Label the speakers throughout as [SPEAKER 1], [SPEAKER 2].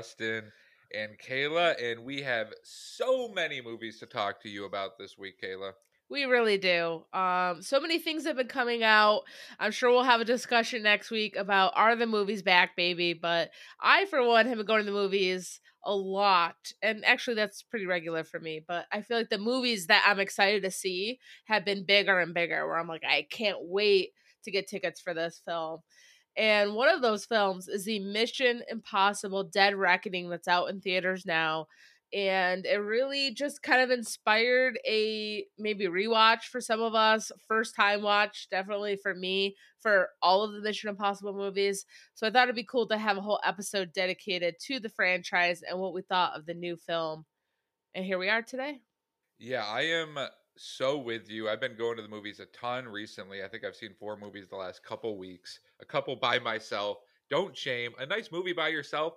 [SPEAKER 1] Justin and Kayla. And we have so many movies to talk to you about this week, Kayla.
[SPEAKER 2] We really do. Um, so many things have been coming out. I'm sure we'll have a discussion next week about are the movies back, baby. But I, for one, have been going to the movies a lot, and actually that's pretty regular for me. But I feel like the movies that I'm excited to see have been bigger and bigger. Where I'm like, I can't wait to get tickets for this film. And one of those films is the Mission Impossible Dead Reckoning that's out in theaters now. And it really just kind of inspired a maybe rewatch for some of us first time watch definitely for me for all of the mission impossible movies. So i thought it'd be cool to have a whole episode dedicated to the franchise and what we thought of the new film. And here we are today.
[SPEAKER 1] Yeah i am so with you i've been going to the movies a ton recently i think i've seen four movies the last couple weeks a couple by myself don't shame a nice movie by yourself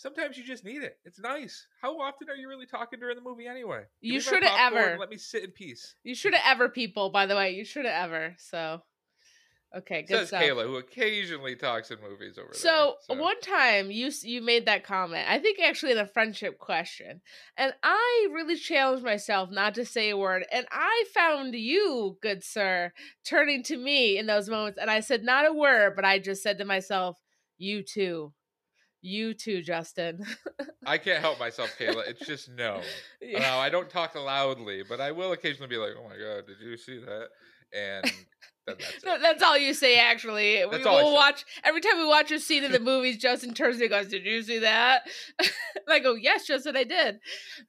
[SPEAKER 1] sometimes you just need it. It's nice. How often are you really talking during the movie anyway?
[SPEAKER 2] Give you should have ever.
[SPEAKER 1] Let me sit in peace.
[SPEAKER 2] You should have ever, people. By the way, you should have ever. So, okay, good
[SPEAKER 1] Says
[SPEAKER 2] stuff.
[SPEAKER 1] Kayla, who occasionally talks in movies over
[SPEAKER 2] so,
[SPEAKER 1] there.
[SPEAKER 2] So one time you you made that comment. I think actually in a friendship question, and I really challenged myself not to say a word. And I found you, good sir, turning to me in those moments, and I said not a word, but I just said to myself, "You too." You too, Justin.
[SPEAKER 1] I can't help myself, Kayla. It's just no. yeah. No, I don't talk loudly, but I will occasionally be like, "Oh my god, did you see that?" And that's,
[SPEAKER 2] no, that's all you say. Actually, we will watch every time we watch a scene in the movies. Justin turns to me and goes, "Did you see that?" and I go, "Yes, Justin, I did."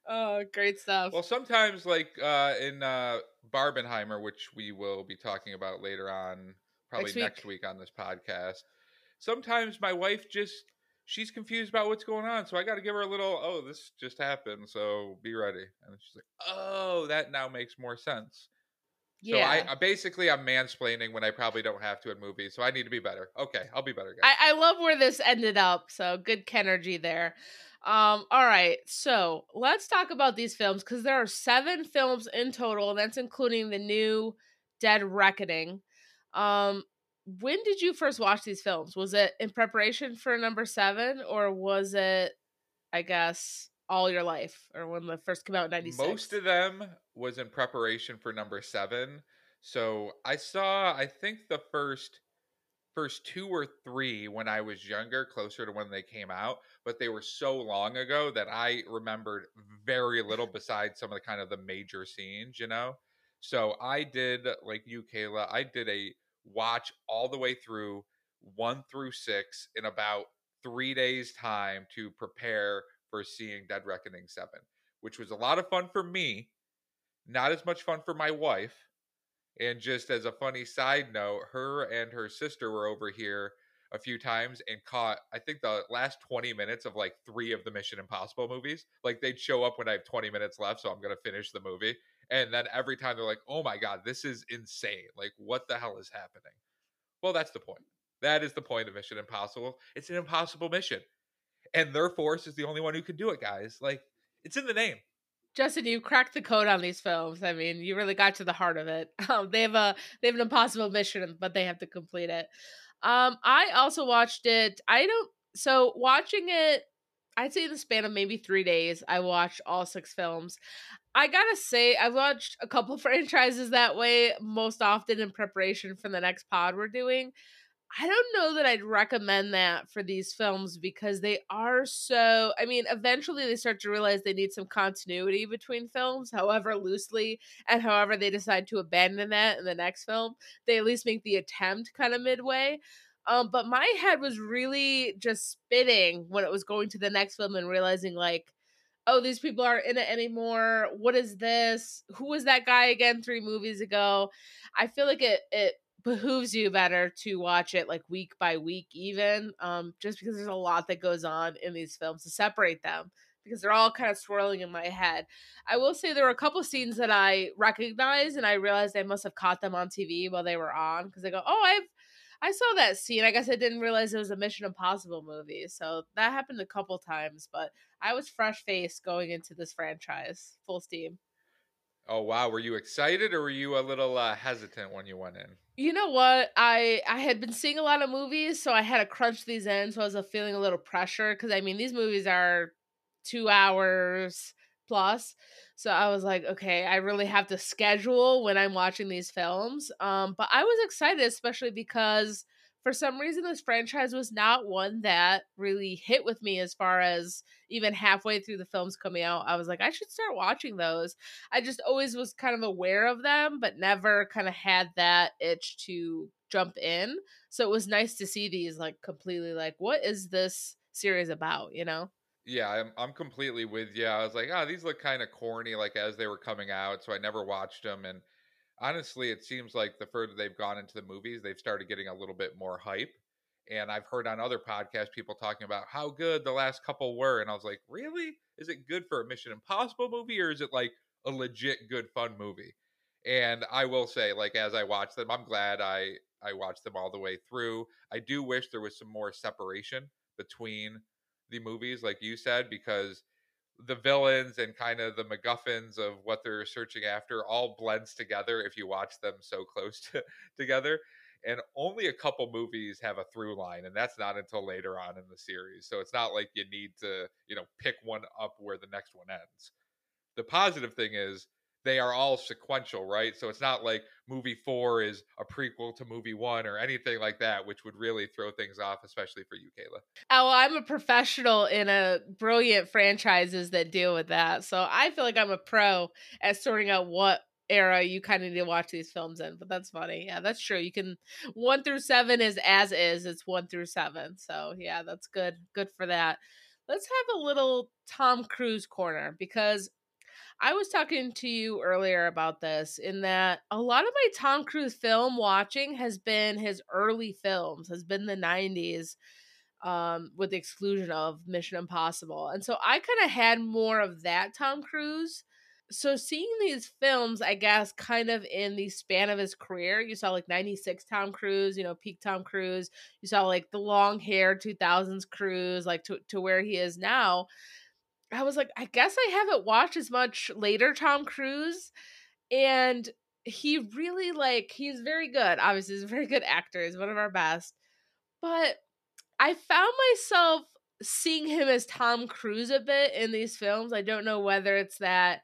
[SPEAKER 2] Oh, great stuff.
[SPEAKER 1] Well, sometimes, like uh, in uh, Barbenheimer, which we will be talking about later on, probably next week, next week on this podcast. Sometimes my wife just she's confused about what's going on. So I got to give her a little, oh, this just happened. So be ready. And she's like, oh, that now makes more sense. Yeah. So I, I, basically I'm mansplaining when I probably don't have to in movies. So I need to be better. Okay, I'll be better,
[SPEAKER 2] guys. I, I love where this ended up. So good energy there. Um, all right, so let's talk about these films because there are seven films in total, and that's including the new Dead Reckoning. Um, when did you first watch these films? Was it in preparation for number seven, or was it, I guess, all your life, or when the first came out in '96?
[SPEAKER 1] Most of them was in preparation for number seven. So I saw, I think the first first two or three when I was younger, closer to when they came out, but they were so long ago that I remembered very little besides some of the kind of the major scenes, you know. So I did like you, Kayla. I did a watch all the way through one through six in about three days' time to prepare for seeing Dead Reckoning 7, which was a lot of fun for me, not as much fun for my wife. And just as a funny side note, her and her sister were over here a few times and caught, I think, the last 20 minutes of like three of the Mission Impossible movies. Like they'd show up when I have 20 minutes left, so I'm going to finish the movie. And then every time they're like, oh my God, this is insane. Like, what the hell is happening? Well, that's the point. That is the point of Mission Impossible. It's an impossible mission. And their force is the only one who can do it, guys. Like, it's in the name.
[SPEAKER 2] Justin, you cracked the code on these films. I mean, you really got to the heart of it. Um, they have a they have an impossible mission, but they have to complete it. Um, I also watched it. I don't. So watching it, I'd say in the span of maybe three days, I watched all six films. I gotta say, I've watched a couple franchises that way most often in preparation for the next pod we're doing. I don't know that I'd recommend that for these films because they are so. I mean, eventually they start to realize they need some continuity between films, however loosely and however they decide to abandon that in the next film. They at least make the attempt kind of midway. Um, but my head was really just spinning when it was going to the next film and realizing, like, oh, these people aren't in it anymore. What is this? Who was that guy again three movies ago? I feel like it it behooves you better to watch it like week by week, even um, just because there's a lot that goes on in these films to separate them because they're all kind of swirling in my head. I will say there were a couple scenes that I recognized and I realized I must have caught them on TV while they were on because I go, oh, I've I saw that scene. I guess I didn't realize it was a Mission Impossible movie. So that happened a couple times, but I was fresh faced going into this franchise, full steam.
[SPEAKER 1] Oh wow, were you excited or were you a little uh, hesitant when you went in?
[SPEAKER 2] You know what? I I had been seeing a lot of movies, so I had to crunch these in. So I was uh, feeling a little pressure because I mean these movies are two hours plus. So I was like, okay, I really have to schedule when I'm watching these films. Um, but I was excited, especially because for some reason this franchise was not one that really hit with me as far as even halfway through the films coming out i was like i should start watching those i just always was kind of aware of them but never kind of had that itch to jump in so it was nice to see these like completely like what is this series about you know
[SPEAKER 1] Yeah, I'm I'm completely with you. I was like, oh, these look kind of corny, like as they were coming out, so I never watched them. And honestly, it seems like the further they've gone into the movies, they've started getting a little bit more hype. And I've heard on other podcasts people talking about how good the last couple were, and I was like, really? Is it good for a Mission Impossible movie, or is it like a legit good fun movie? And I will say, like as I watch them, I'm glad I I watched them all the way through. I do wish there was some more separation between the movies, like you said, because the villains and kind of the MacGuffins of what they're searching after all blends together if you watch them so close to, together. And only a couple movies have a through line, and that's not until later on in the series. So it's not like you need to, you know, pick one up where the next one ends. The positive thing is they are all sequential, right? So it's not like movie four is a prequel to movie one or anything like that, which would really throw things off, especially for you, Kayla.
[SPEAKER 2] Oh, I'm a professional in a brilliant franchises that deal with that. So I feel like I'm a pro at sorting out what era you kind of need to watch these films in. But that's funny. Yeah, that's true. You can one through seven is as is. It's one through seven. So yeah, that's good. Good for that. Let's have a little Tom Cruise corner because I was talking to you earlier about this in that a lot of my Tom Cruise film watching has been his early films, has been the 90s um with the exclusion of Mission Impossible. And so I kind of had more of that Tom Cruise. So seeing these films, I guess, kind of in the span of his career, you saw like 96 Tom Cruise, you know, peak Tom Cruise. You saw like the long hair 2000s Cruise, like to, to where he is now. I was like, I guess I haven't watched as much later Tom Cruise. And he really like he's very good. Obviously, he's a very good actor. He's one of our best. But I found myself seeing him as Tom Cruise a bit in these films. I don't know whether it's that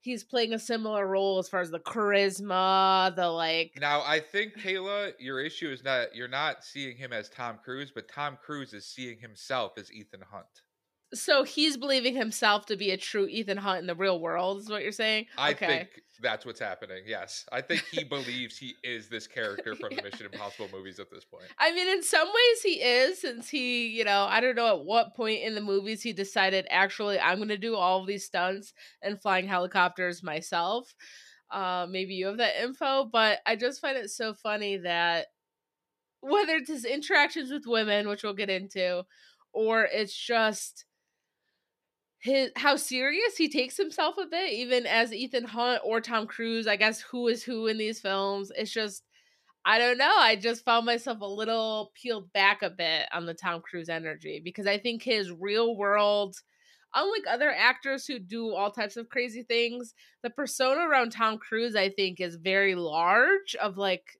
[SPEAKER 2] he's playing a similar role as far as the charisma, the like.
[SPEAKER 1] Now, I think Kayla, your issue is not you're not seeing him as Tom Cruise, but Tom Cruise is seeing himself as Ethan Hunt.
[SPEAKER 2] So he's believing himself to be a true Ethan Hunt in the real world, is what you're saying?
[SPEAKER 1] I okay. think that's what's happening. Yes. I think he believes he is this character from the Mission Impossible movies at this point.
[SPEAKER 2] I mean, in some ways he is, since he, you know, I don't know at what point in the movies he decided, actually, I'm going to do all of these stunts and flying helicopters myself. Uh, maybe you have that info, but I just find it so funny that whether it's his interactions with women, which we'll get into, or it's just his how serious he takes himself a bit, even as Ethan Hunt or Tom Cruise. I guess who is who in these films. It's just I don't know. I just found myself a little peeled back a bit on the Tom Cruise energy because I think his real world, unlike other actors who do all types of crazy things, the persona around Tom Cruise I think is very large of like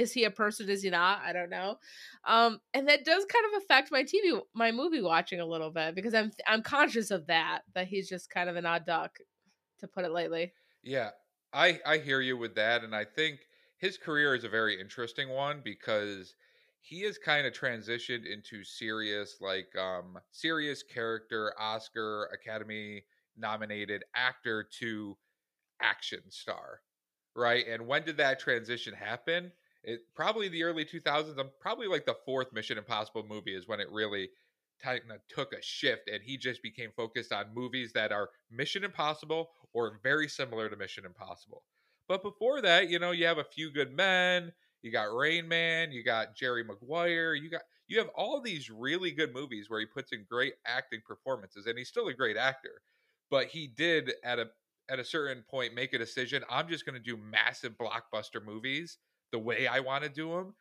[SPEAKER 2] is he a person is he not? I don't know. Um and that does kind of affect my tv my movie watching a little bit because i'm i'm conscious of that that he's just kind of an odd duck to put it lightly.
[SPEAKER 1] Yeah i i hear you with that and i think his career is a very interesting one because he has kind of transitioned into serious like um serious character oscar academy nominated actor to action star right? And when did that transition happen it probably the early 2000s. I'm probably like the fourth Mission Impossible movie is when it really of uh, took a shift and he just became focused on movies that are Mission Impossible or very similar to Mission Impossible. But before that, you know, you have a few good men, you got Rain Man, you got Jerry Maguire, you got you have all these really good movies where he puts in great acting performances and he's still a great actor. But he did at a at a certain point make a decision, I'm just going to do massive blockbuster movies the way I want to do them.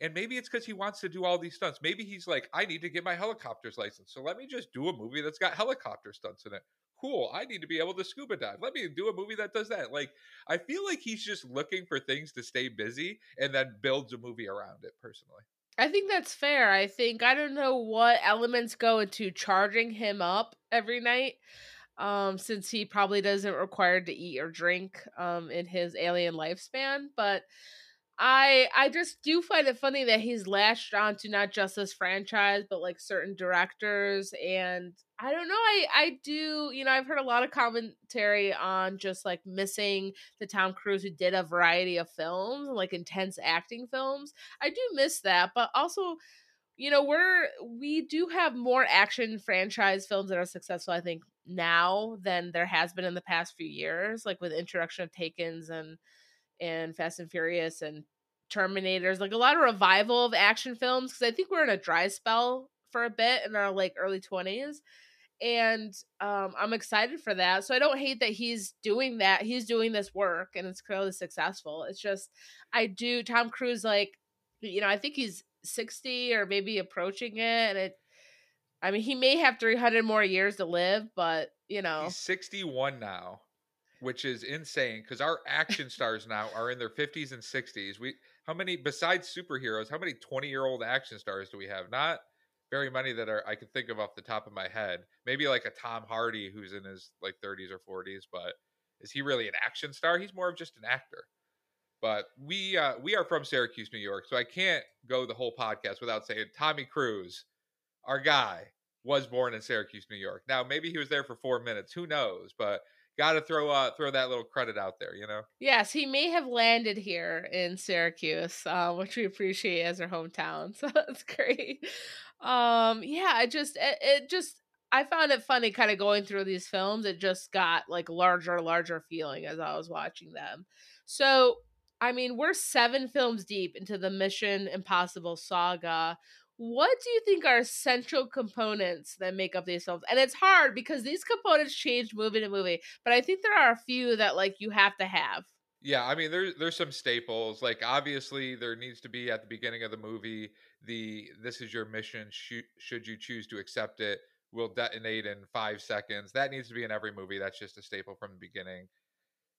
[SPEAKER 1] And maybe it's because he wants to do all these stunts. Maybe he's like, I need to get my helicopter's license. So let me just do a movie that's got helicopter stunts in it. cool. I need to be able to scuba dive. Let me do a movie that does that. Like, I feel like he's just looking for things to stay busy and then builds a movie around it. Personally,
[SPEAKER 2] I think that's fair. I think I don't know what elements go into charging him up every night um since he probably doesn't require to eat or drink um in his alien lifespan but I I just do find it funny that he's latched onto not just this franchise, but like certain directors. And I don't know, I I do, you know, I've heard a lot of commentary on just like missing the Tom Cruise who did a variety of films, like intense acting films. I do miss that, but also you know we're we do have more action franchise films that are successful i think now than there has been in the past few years like with introduction of takens and and fast and furious and terminators like a lot of revival of action films because i think we're in a dry spell for a bit in our like early 20s and um, i'm excited for that so i don't hate that he's doing that he's doing this work and it's clearly successful it's just i do tom cruise like you know i think he's 60 or maybe approaching it and it I mean he may have 300 more years to live but you know.
[SPEAKER 1] He's 61 now which is insane because our action stars now are in their 50s and 60s we how many besides superheroes how many 20 year old action stars do we have? Not very many that are i can think of off the top of my head. Maybe like a tom hardy who's in his like 30s or 40s but is he really an action star? He's more of just an actor. But we uh, we are from Syracuse, New York, so I can't go the whole podcast without saying Tommy Cruise, our guy, was born in Syracuse, New York. Now maybe he was there for four minutes, who knows? But got to throw uh, throw that little credit out there, you know.
[SPEAKER 2] Yes, he may have landed here in Syracuse, uh, which we appreciate as our hometown. So that's great. Um, yeah, I just it, it just I found it funny kind of going through these films. It just got like larger, larger feeling as I was watching them. So I mean, we're seven films deep into the Mission Impossible saga. What do you think are essential components that make up these films? And it's hard because these components change movie to movie, but I think there are a few that like you have to have.
[SPEAKER 1] Yeah, I mean there's there's some staples. Like obviously there needs to be at the beginning of the movie the this is your mission should should you choose to accept it will detonate in 5 seconds. That needs to be in every movie. That's just a staple from the beginning.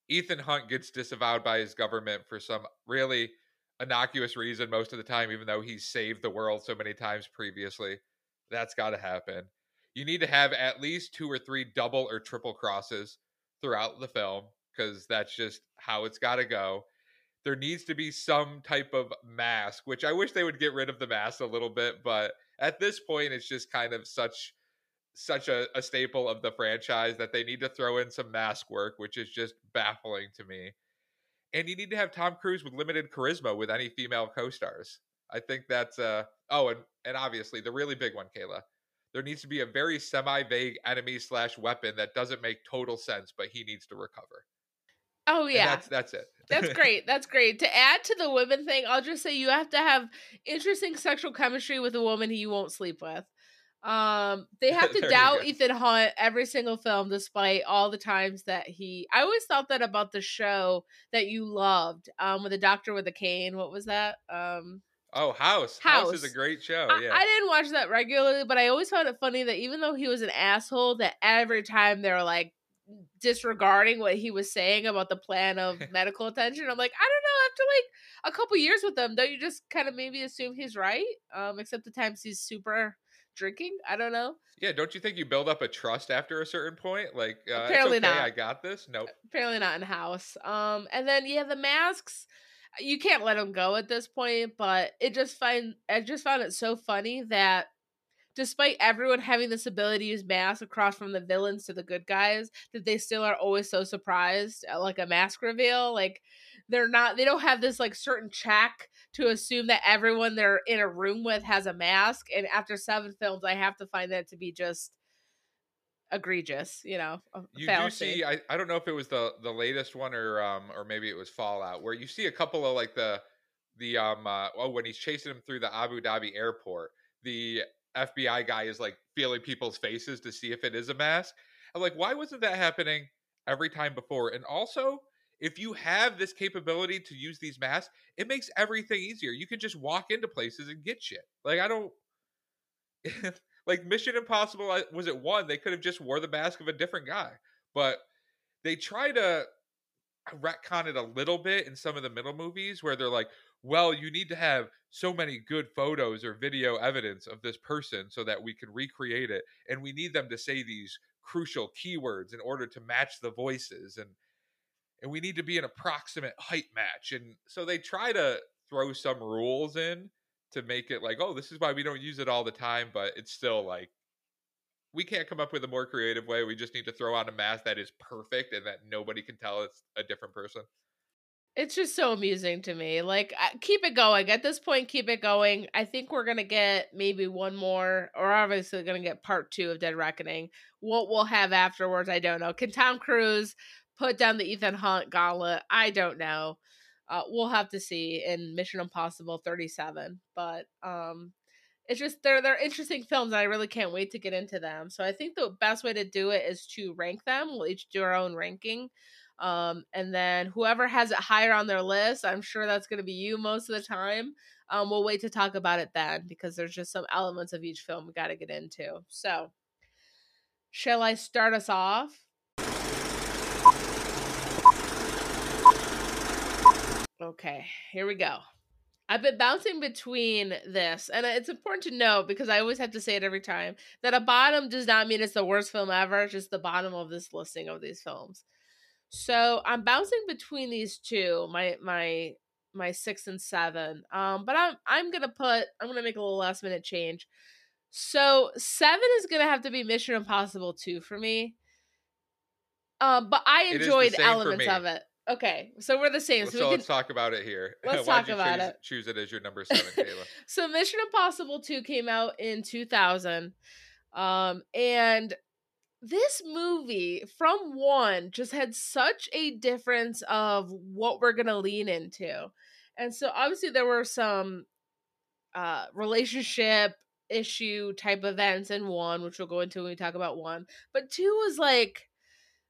[SPEAKER 1] Ethan Hunt gets disavowed by his government for some really innocuous reason most of the time, even though he's saved the world so many times previously. That's got to happen. You need to have at least two or three double or triple crosses throughout the film because that's just how it's got to go. There needs to be some type of mask, which I wish they would get rid of the mask a little bit, but at this point, it's just kind of such such a, a staple of the franchise that they need to throw in some mask work, which is just baffling to me. And you need to have Tom Cruise with limited charisma with any female co-stars. I think that's uh oh, and and obviously the really big one, Kayla. There needs to be a very semi-vague enemy slash weapon that doesn't make total sense, but he needs to recover.
[SPEAKER 2] Oh yeah,
[SPEAKER 1] and that's that's it.
[SPEAKER 2] that's great. That's great. To add to the women thing, I'll just say you have to have interesting sexual chemistry with a woman who you won't sleep with. Um, they have to doubt Ethan Hunt every single film, despite all the times that he. I always thought that about the show that you loved, um, with the doctor with a cane. What was that? Um,
[SPEAKER 1] oh, House. House. House is a great show.
[SPEAKER 2] I,
[SPEAKER 1] yeah,
[SPEAKER 2] I didn't watch that regularly, but I always found it funny that even though he was an asshole, that every time they were like disregarding what he was saying about the plan of medical attention. I'm like, I don't know. After like a couple years with him, don't you just kind of maybe assume he's right? Um, except the times he's super drinking. I don't know.
[SPEAKER 1] Yeah, don't you think you build up a trust after a certain point? Like uh, apparently okay, not. I got this. Nope.
[SPEAKER 2] Apparently not in house. Um, and then yeah, the masks. You can't let them go at this point, but it just find I just found it so funny that despite everyone having this ability to use masks across from the villains to the good guys, that they still are always so surprised at like a mask reveal. Like they're not they don't have this like certain check to assume that everyone they're in a room with has a mask and after seven films i have to find that to be just egregious you know
[SPEAKER 1] you fallacy. do see I, I don't know if it was the the latest one or um or maybe it was fallout where you see a couple of like the the um uh, oh when he's chasing him through the abu dhabi airport the fbi guy is like feeling people's faces to see if it is a mask i'm like why wasn't that happening every time before and also if you have this capability to use these masks, it makes everything easier. You can just walk into places and get shit. Like I don't like Mission Impossible was it one? They could have just wore the mask of a different guy, but they try to retcon it a little bit in some of the middle movies where they're like, well, you need to have so many good photos or video evidence of this person so that we can recreate it, and we need them to say these crucial keywords in order to match the voices and and we need to be an approximate height match and so they try to throw some rules in to make it like oh this is why we don't use it all the time but it's still like we can't come up with a more creative way we just need to throw on a mask that is perfect and that nobody can tell it's a different person
[SPEAKER 2] it's just so amusing to me. Like, keep it going. At this point, keep it going. I think we're gonna get maybe one more, or obviously gonna get part two of Dead Reckoning. What we'll have afterwards, I don't know. Can Tom Cruise put down the Ethan Hunt gauntlet? I don't know. Uh, we'll have to see in Mission Impossible 37. But um, it's just they're they're interesting films, and I really can't wait to get into them. So I think the best way to do it is to rank them. We'll each do our own ranking. Um, and then whoever has it higher on their list, I'm sure that's going to be you most of the time. Um, we'll wait to talk about it then because there's just some elements of each film we got to get into. So, shall I start us off? Okay, here we go. I've been bouncing between this, and it's important to know because I always have to say it every time that a bottom does not mean it's the worst film ever, just the bottom of this listing of these films. So I'm bouncing between these two, my my my six and seven. Um, but I'm I'm gonna put I'm gonna make a little last minute change. So seven is gonna have to be Mission Impossible two for me. Um, but I enjoyed elements of it. Okay, so we're the same.
[SPEAKER 1] So, so let's talk about it here.
[SPEAKER 2] Let's talk about
[SPEAKER 1] choose,
[SPEAKER 2] it.
[SPEAKER 1] Choose it as your number seven, Kayla.
[SPEAKER 2] so Mission Impossible two came out in 2000, um, and this movie from one just had such a difference of what we're gonna lean into and so obviously there were some uh relationship issue type events in one which we'll go into when we talk about one but two was like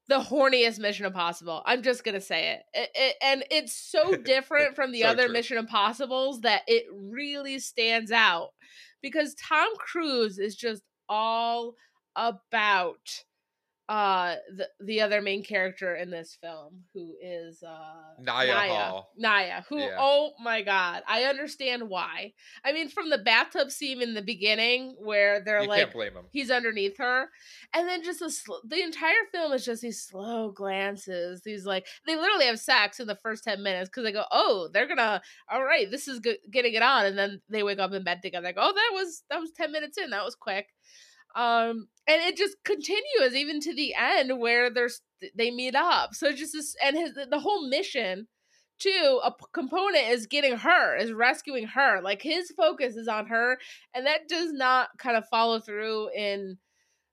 [SPEAKER 2] the horniest mission impossible i'm just gonna say it, it, it and it's so different from the so other true. mission impossibles that it really stands out because tom cruise is just all about uh the the other main character in this film who is uh
[SPEAKER 1] Nyah, Nyah Hall.
[SPEAKER 2] Nyah, who yeah. oh my god, I understand why. I mean from the bathtub scene in the beginning where they're
[SPEAKER 1] you
[SPEAKER 2] like
[SPEAKER 1] he's
[SPEAKER 2] underneath her and then just a sl- the entire film is just these slow glances. These like they literally have sex in the first 10 minutes cuz they go, "Oh, they're going to all right, this is good, getting it on." And then they wake up in bed together like, "Oh, that was that was 10 minutes in. That was quick." Um and it just continues even to the end where there's they meet up. So just this and his the whole mission too a component is getting her is rescuing her. Like his focus is on her and that does not kind of follow through in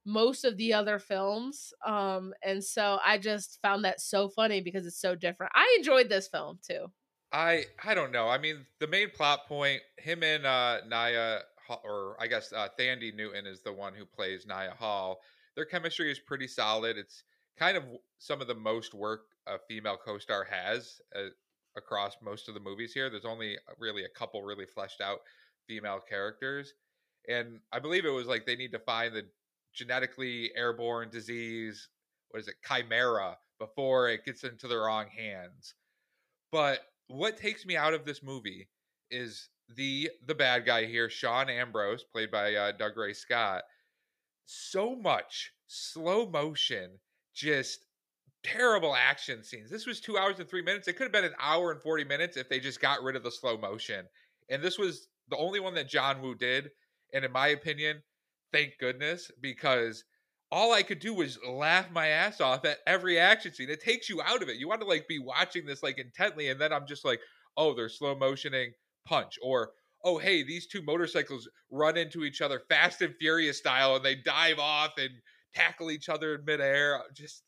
[SPEAKER 2] most of the other films um and so i just found that so funny because it's so different. I enjoyed this film too.
[SPEAKER 1] I i don't know. I mean the main plot point him and uh nyah or I guess uh, Thandie Newton is the one who plays Nyah Hall. Their chemistry is pretty solid. It's kind of some of the most work a female co-star has uh, across most of the movies here. There's only uh, really a couple really fleshed out female characters, and I believe it was like they need to find the genetically airborne disease. What is it, chimera, before it gets into the wrong hands. But what takes me out of this movie is the the bad guy here, Sean Ambrose, played by uh, Dougray Scott. So much slow motion, just terrible action scenes. This was two hours and three minutes. It could have been an hour and 40 minutes if they just got rid of the slow motion. And this was the only one that John Woo did. And in my opinion, thank goodness, because all I could do was laugh my ass off at every action scene. It takes you out of it. You want to like be watching this like intently, and then I'm just like, oh, they're slow motioning punch or oh hey these two motorcycles run into each other fast and furious style and they dive off and tackle each other in midair just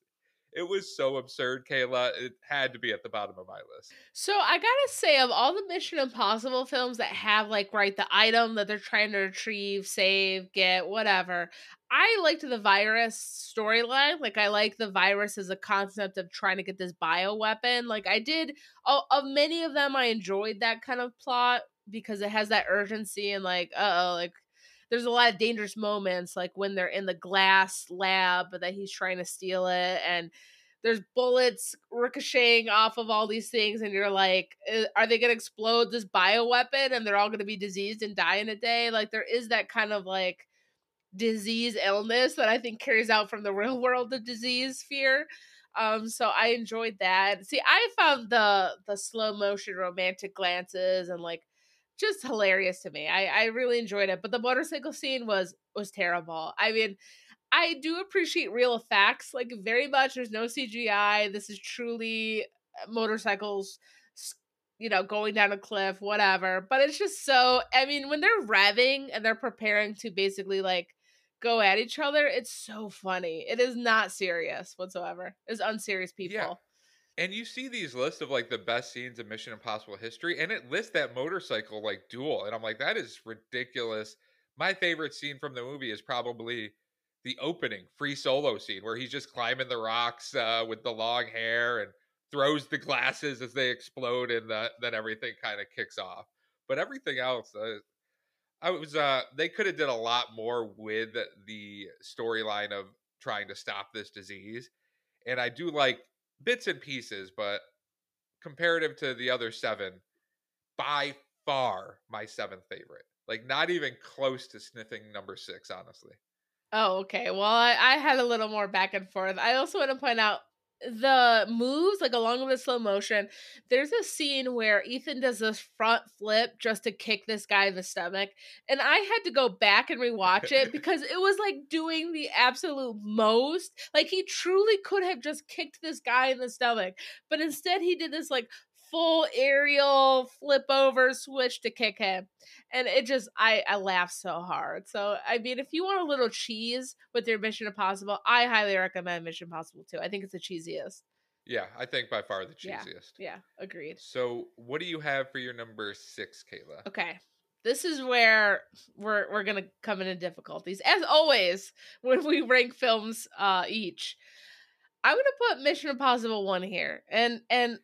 [SPEAKER 1] it was so absurd, Kayla. It had to be at the bottom of my list.
[SPEAKER 2] So I gotta say, of all the Mission Impossible films that have like right the item that they're trying to retrieve, save, get, whatever, I liked the virus storyline. Like I like the virus as a concept of trying to get this bio weapon. Like I did of many of them I enjoyed that kind of plot because it has that urgency and like uh oh like there's a lot of dangerous moments like when they're in the glass lab that he's trying to steal it and there's bullets ricocheting off of all these things and you're like uh, are they to explode this bioweapon and they're all to be diseased and die in a day? Like there is that kind of like disease illness that i think carries out from the real world of disease fear um so i enjoyed that. See i found the the slow motion romantic glances and like just hilarious to me i i really enjoyed it but the motorcycle scene was was terrible i mean I do appreciate real effects, like very much. There's no CGI. This is truly uh, motorcycles, you know, going down a cliff, whatever. But it's just so. I mean, when they're revving and they're preparing to basically like go at each other, it's so funny. It is not serious whatsoever. It's unserious people. Yeah.
[SPEAKER 1] And you see these lists of like the best scenes of Mission Impossible history, and it lists that motorcycle like duel, and I'm like, that is ridiculous. My favorite scene from the movie is probably the opening free solo scene where he's just climbing the rocks uh, with the long hair and throws the glasses as they explode and the, then everything kind of kicks off but everything else uh, i was uh they could have did a lot more with the storyline of trying to stop this disease and i do like bits and pieces but comparative to the other seven by far my seventh favorite like not even close to sniffing number six honestly
[SPEAKER 2] Oh, okay. Well, I, I had a little more back and forth. I also want to point out the moves, like along with the slow motion. There's a scene where Ethan does this front flip just to kick this guy in the stomach. And I had to go back and rewatch it because it was like doing the absolute most. Like he truly could have just kicked this guy in the stomach. But instead, he did this like full aerial flip over switch to kick him. And it just I I laugh so hard. So I mean if you want a little cheese with your Mission Impossible, I highly recommend Mission Impossible 2. I think it's the cheesiest.
[SPEAKER 1] Yeah, I think by far the cheesiest.
[SPEAKER 2] Yeah, yeah, agreed.
[SPEAKER 1] So what do you have for your number six, Kayla?
[SPEAKER 2] Okay. This is where we're we're gonna come into difficulties. As always, when we rank films uh each. I'm gonna put Mission Impossible one here. And and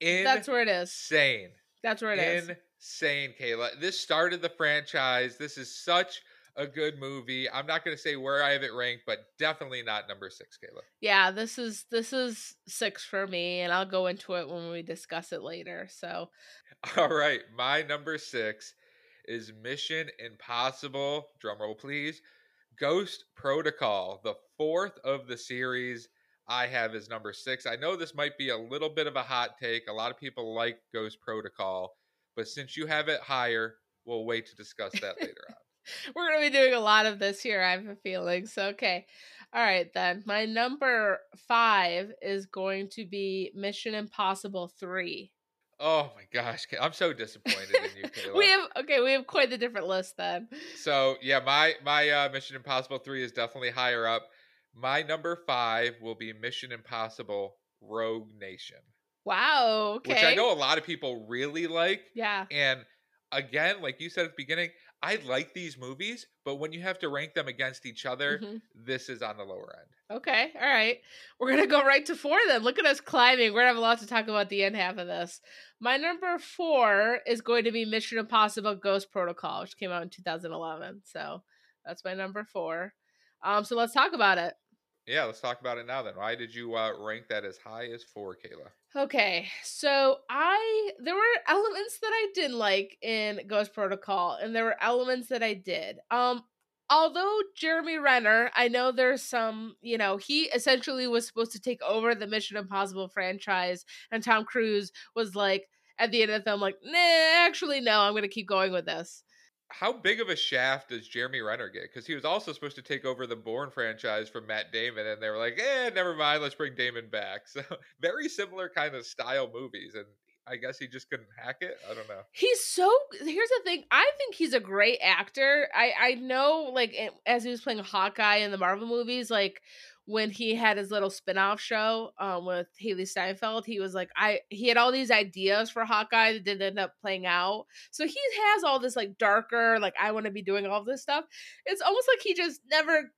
[SPEAKER 1] Insane.
[SPEAKER 2] That's where it is.
[SPEAKER 1] Insane.
[SPEAKER 2] That's where it is.
[SPEAKER 1] Insane, Kayla. This started the franchise. This is such a good movie. I'm not going to say where I have it ranked, but definitely not number six, Kayla.
[SPEAKER 2] Yeah, this is this is six for me, and I'll go into it when we discuss it later. So,
[SPEAKER 1] all right, my number six is Mission Impossible. Drumroll, please. Ghost Protocol, the fourth of the series. I have as number six. I know this might be a little bit of a hot take. A lot of people like Ghost Protocol, but since you have it higher, we'll wait to discuss that later on.
[SPEAKER 2] We're going to be doing a lot of this here, I have a feeling. So, okay. All right, then. My number five is going to be Mission Impossible 3.
[SPEAKER 1] Oh my gosh, I'm so disappointed in you, Kayla.
[SPEAKER 2] we have okay, we have quite a different list then.
[SPEAKER 1] So yeah, my my uh, Mission Impossible three is definitely higher up. My number five will be Mission Impossible Rogue Nation.
[SPEAKER 2] Wow. Okay.
[SPEAKER 1] Which I know a lot of people really like.
[SPEAKER 2] Yeah.
[SPEAKER 1] And again, like you said at the beginning, I like these movies, but when you have to rank them against each other, mm-hmm. this is on the lower end.
[SPEAKER 2] Okay. All right. We're going to go right to four then. Look at us climbing. We're going to have a lot to talk about the end half of this. My number four is going to be Mission Impossible Ghost Protocol, which came out in 2011. So that's my number four. Um, so let's talk about it.
[SPEAKER 1] Yeah, let's talk about it now then. Why did you uh, rank that as high as four, Kayla?
[SPEAKER 2] Okay, so I there were elements that I didn't like in Ghost Protocol, and there were elements that I did. Um, although Jeremy Renner, I know there's some, you know, he essentially was supposed to take over the Mission Impossible franchise, and Tom Cruise was like at the end of the film, like, nah, actually no, I'm gonna keep going with this
[SPEAKER 1] how big of a shaft does Jeremy Renner get? Because he was also supposed to take over the Bourne franchise from Matt Damon, and they were like, "Eh, never mind, let's bring Damon back." So very similar kind of style movies, and I guess he just couldn't hack it. I don't know.
[SPEAKER 2] He's so. Here's the thing. I think he's a great actor. I I know, like as he was playing Hawkeye in the Marvel movies, like when he had his little spin-off show um, with Hailee Steinfeld, he was like, I he had all these ideas for Hawkeye that didn't end up playing out. So he has all this like darker, like I want to be doing all this stuff. It's almost like he just never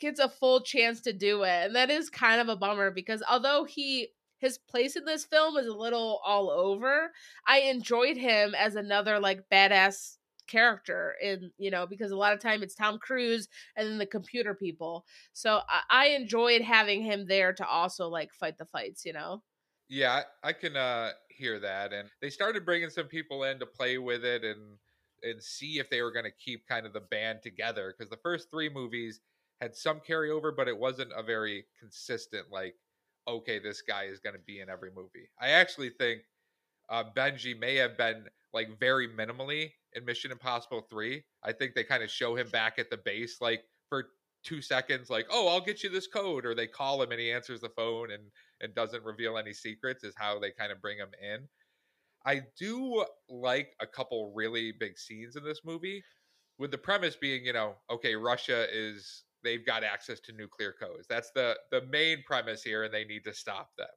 [SPEAKER 2] gets a full chance to do it. And that is kind of a bummer because although he his place in this film is a little all over, I enjoyed him as another like badass character in you know because a lot of time it's Tom Cruise and then the computer people. So I, I enjoyed having him there to also like fight the fights. You know.
[SPEAKER 1] Yeah, I, can uh, hear that, and they started bringing some people in to play with it and and see if they were going to keep kind of the band together because the first three movies had some carryover, but it wasn't a very consistent like, okay, this guy is going to be in every movie. I actually think uh, Benji may have been like very minimally in Mission Impossible 3. I think they kind of show him back at the base like for two seconds, like, oh, I'll get you this code, or they call him and he answers the phone and and doesn't reveal any secrets, is how they kind of bring him in. I do like a couple really big scenes in this movie, with the premise being, you know, okay, Russia is they've got access to nuclear codes. That's the the main premise here, and they need to stop them.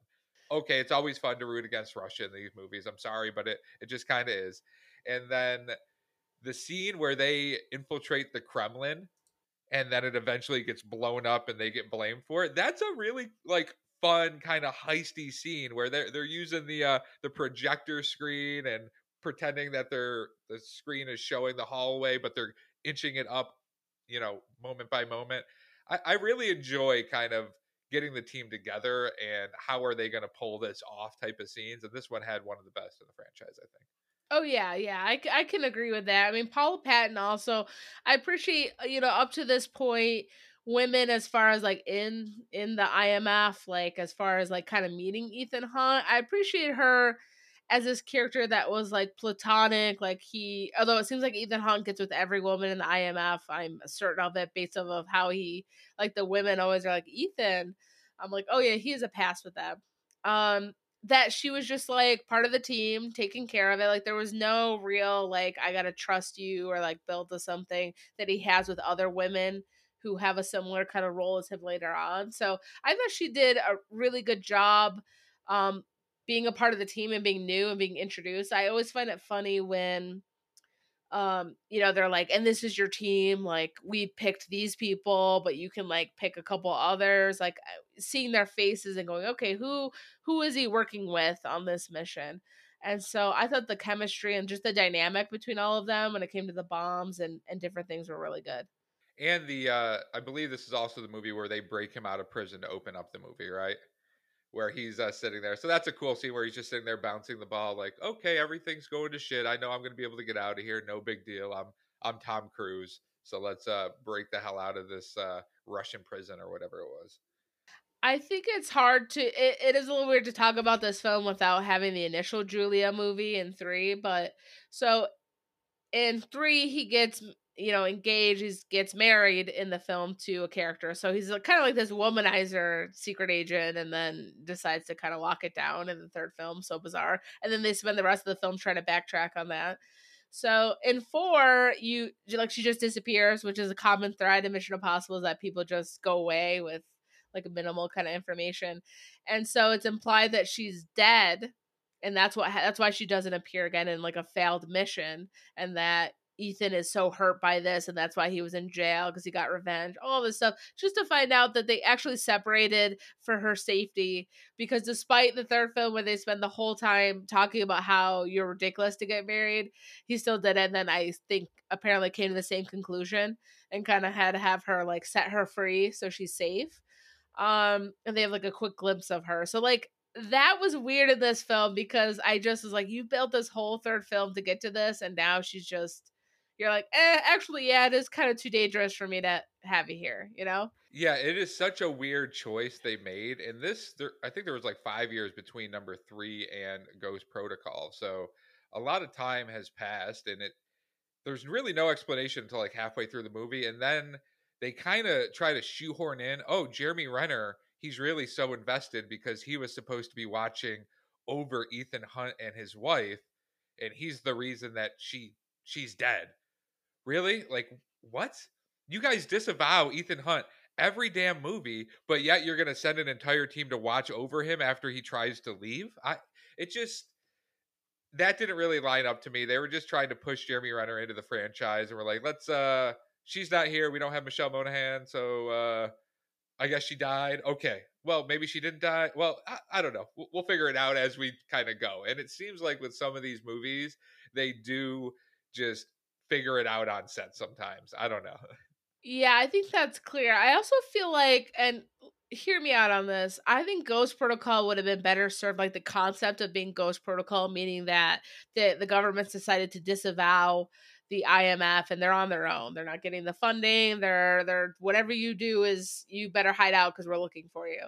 [SPEAKER 1] Okay, it's always fun to root against Russia in these movies. I'm sorry, but it it just kind of is. And then the scene where they infiltrate the Kremlin and then it eventually gets blown up and they get blamed for it. That's a really like fun kind of heisty scene where they're they're using the uh the projector screen and pretending that they're the screen is showing the hallway, but they're inching it up, you know, moment by moment. I, I really enjoy kind of getting the team together and how are they going to pull this off type of scenes. And this one had one of the best in the franchise, I think.
[SPEAKER 2] Oh yeah, yeah, I, I can agree with that. I mean, Paula Patton also. I appreciate uh, you know up to this point, women as far as like in in the IMF, like as far as like kind of meeting Ethan Hunt. I appreciate her as this character that was like platonic. Like he, although it seems like Ethan Hunt gets with every woman in the IMF. I'm certain of it based off of how he like the women always are like Ethan. I'm like, oh yeah, he has a pass with that. Um, that she was just like part of the team taking care of it like there was no real like i gotta trust you or like build to something that he has with other women who have a similar kind of role as him later on so i thought she did a really good job um being a part of the team and being new and being introduced. I always find it funny when um you know they're like and this is your team like we picked these people but you can like pick a couple others like seeing their faces and going okay who who is he working with on this mission and so i thought the chemistry and just the dynamic between all of them when it came to the bombs and and different things were really good
[SPEAKER 1] and the uh i believe this is also the movie where they break him out of prison to open up the movie right where he's uh, sitting there. So that's a cool scene where he's just sitting there bouncing the ball, like, okay, everything's going to shit. I know I'm going to be able to get out of here. No big deal. I'm I'm Tom Cruise. So let's uh, break the hell out of this uh, Russian prison or whatever it was.
[SPEAKER 2] I think it's hard to. It, it is a little weird to talk about this film without having the initial Julia movie in three. But so in three, he gets you know, engaged, he gets married in the film to a character. So he's kind of like this womanizer secret agent and then decides to kind of lock it down in the third film. So bizarre. And then they spend the rest of the film trying to backtrack on that. So in four, you like she just disappears, which is a common thread in Mission Impossible is that people just go away with like a minimal kind of information. And so it's implied that she's dead and that's what that's why she doesn't appear again in like a failed mission and that Ethan is so hurt by this and that's why he was in jail because he got revenge, all this stuff, just to find out that they actually separated for her safety. Because despite the third film where they spend the whole time talking about how you're ridiculous to get married, he still did it. And then I think apparently came to the same conclusion and kind of had to have her like set her free so she's safe. Um, and they have like a quick glimpse of her. So like that was weird in this film because I just was like, you built this whole third film to get to this, and now she's just you're like, eh, actually, yeah, it is kind of too dangerous for me to have you here, you know?
[SPEAKER 1] Yeah, it is such a weird choice they made. And this, there, I think there was like five years between number three and Ghost Protocol. So a lot of time has passed, and it there's really no explanation until like halfway through the movie. And then they kind of try to shoehorn in, oh, Jeremy Renner, he's really so invested because he was supposed to be watching over Ethan Hunt and his wife, and he's the reason that she she's dead Really? Like what? You guys disavow Ethan Hunt every damn movie, but yet you're going to send an entire team to watch over him after he tries to leave? I it just that didn't really line up to me. They were just trying to push Jeremy Renner into the franchise and we're like, "Let's uh she's not here. We don't have Michelle Monaghan, so uh I guess she died. Okay. Well, maybe she didn't die. Well, I, I don't know. We'll, we'll figure it out as we kind of go. And it seems like with some of these movies, they do just figure it out on set sometimes. I don't know.
[SPEAKER 2] Yeah, I think that's clear. I also feel like, and hear me out on this. I think Ghost Protocol would have been better served, like the concept of being Ghost Protocol, meaning that the the government's decided to disavow the IMF and they're on their own. They're not getting the funding. They're they're whatever you do is you better hide out because we're looking for you.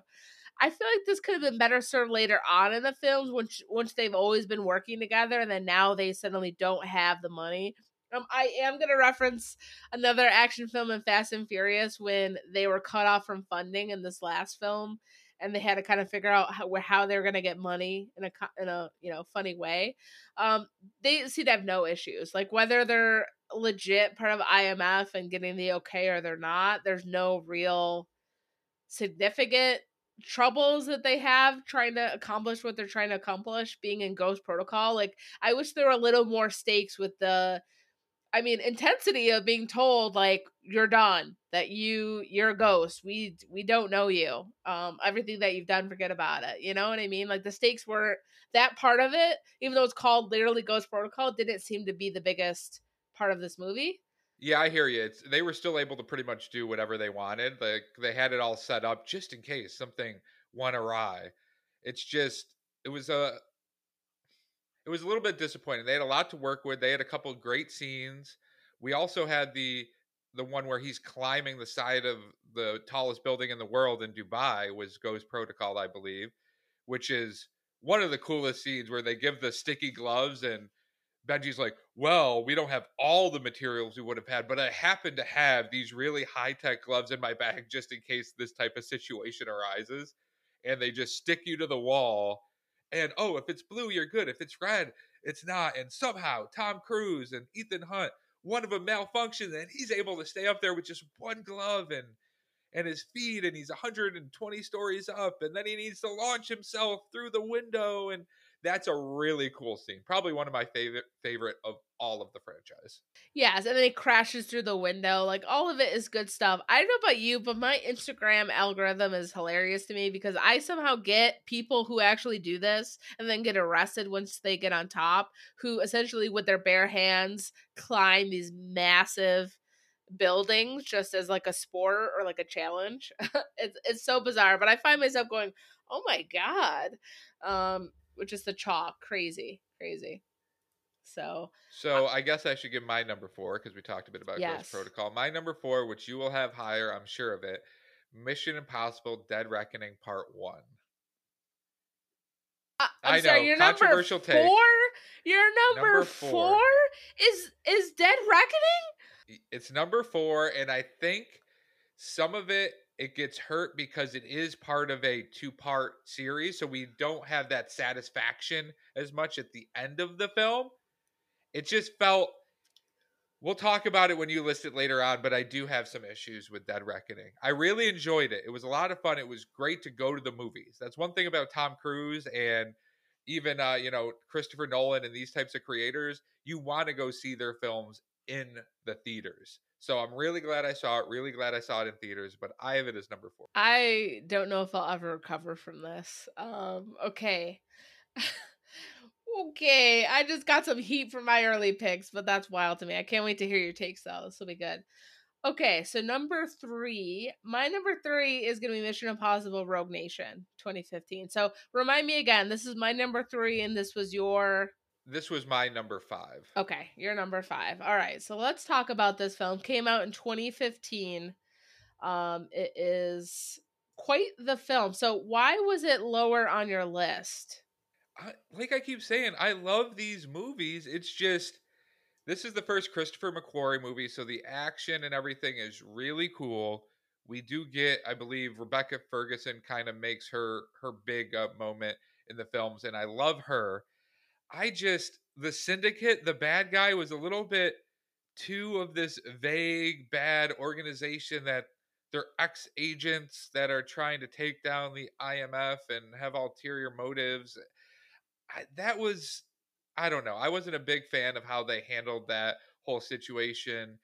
[SPEAKER 2] I feel like this could have been better served later on in the films once once they've always been working together and then now they suddenly don't have the money. Um, I am gonna reference another action film in Fast and Furious when they were cut off from funding in this last film, and they had to kind of figure out how, how they were gonna get money in a in a you know funny way. Um, they seem to have no issues, like whether they're legit part of IMF and getting the okay or they're not. There's no real significant troubles that they have trying to accomplish what they're trying to accomplish being in ghost protocol like i wish there were a little more stakes with the i mean intensity of being told like you're done that you you're a ghost we we don't know you um everything that you've done forget about it you know what i mean like the stakes were that part of it even though it's called literally ghost protocol didn't seem to be the biggest part of this movie
[SPEAKER 1] yeah, I hear you. It's, they were still able to pretty much do whatever they wanted. Like they had it all set up just in case something went awry. It's just it was a it was a little bit disappointing. They had a lot to work with. They had a couple great scenes. We also had the the one where he's climbing the side of the tallest building in the world in Dubai was Ghost Protocol, I believe, which is one of the coolest scenes where they give the sticky gloves and Benji's like, well, we don't have all the materials we would have had, but I happen to have these really high tech gloves in my bag just in case this type of situation arises. And they just stick you to the wall. And oh, if it's blue, you're good. If it's red, it's not. And somehow Tom Cruise and Ethan Hunt, one of them malfunctions, and he's able to stay up there with just one glove and and his feet, and he's 120 stories up, and then he needs to launch himself through the window and that's a really cool scene. Probably one of my favorite favorite of all of the franchise.
[SPEAKER 2] Yes, and then he crashes through the window. Like all of it is good stuff. I don't know about you, but my Instagram algorithm is hilarious to me because I somehow get people who actually do this and then get arrested once they get on top, who essentially with their bare hands climb these massive buildings just as like a sport or like a challenge. it's it's so bizarre, but I find myself going, "Oh my god." Um which is the chalk. Crazy, crazy. So,
[SPEAKER 1] so I guess I should give my number four because we talked a bit about yes. Ghost Protocol. My number four, which you will have higher, I'm sure of it. Mission Impossible: Dead Reckoning Part One.
[SPEAKER 2] Uh, I'm I sorry, know, your controversial number four. Take. Your number, number four. four is is Dead Reckoning.
[SPEAKER 1] It's number four, and I think some of it it gets hurt because it is part of a two part series. So we don't have that satisfaction as much at the end of the film. It just felt. We'll talk about it when you list it later on, but I do have some issues with Dead Reckoning. I really enjoyed it. It was a lot of fun. It was great to go to the movies. That's one thing about Tom Cruise and even uh, you know Christopher Nolan and these types of creators. You want to go see their films in the theaters. So I'm really glad I saw it. Really glad I saw it in theaters. But I have it as number four.
[SPEAKER 2] I don't know if I'll ever recover from this. Um, okay. okay, I just got some heat from my early picks, but that's wild to me. I can't wait to hear your takes though. This will be good. Okay, so number three, my number three is going to be Mission Impossible Rogue Nation 2015. So remind me again, this is my number three, and this was your
[SPEAKER 1] this was my number five.
[SPEAKER 2] Okay, you're number five. All right, so let's talk about this film. Came out in 2015. Um, it is quite the film. So why was it lower on your list?
[SPEAKER 1] I, like I keep saying, I love these movies. It's just this is the first Christopher McQuarrie movie, so the action and everything is really cool. We do get, I believe, Rebecca Ferguson kind of makes her her big uh, moment in the films, and I love her I just the syndicate, the bad guy was a little bit too of this vague bad organization that they're ex agents that are trying to take down the IMF and have ulterior motives. That was I don't know. I wasn't a big fan of how they handled that whole situation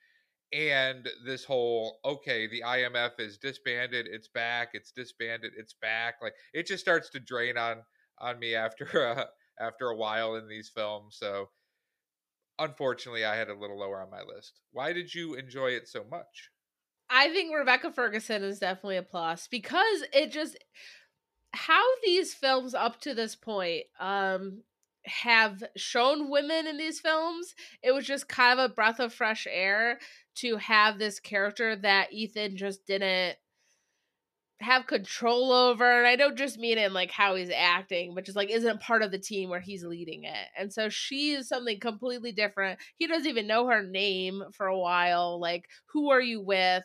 [SPEAKER 1] and this whole okay, the IMF is disbanded, it's back, it's disbanded, it's back. Like it just starts to drain on on me after uh, after a while in these films. So unfortunately, I had a little lower on my list. Why did you enjoy it so much?
[SPEAKER 2] I think Rebecca Ferguson is definitely a plus because it just how these films up to this point um have shown women in these films it was just kind of a breath of fresh air to have this character that Ethan just didn't have control over and i don't just mean in like how he's acting but just like isn't part of the team where he's leading it and so she is something completely different. He doesn't even know her name for a while like who are you with?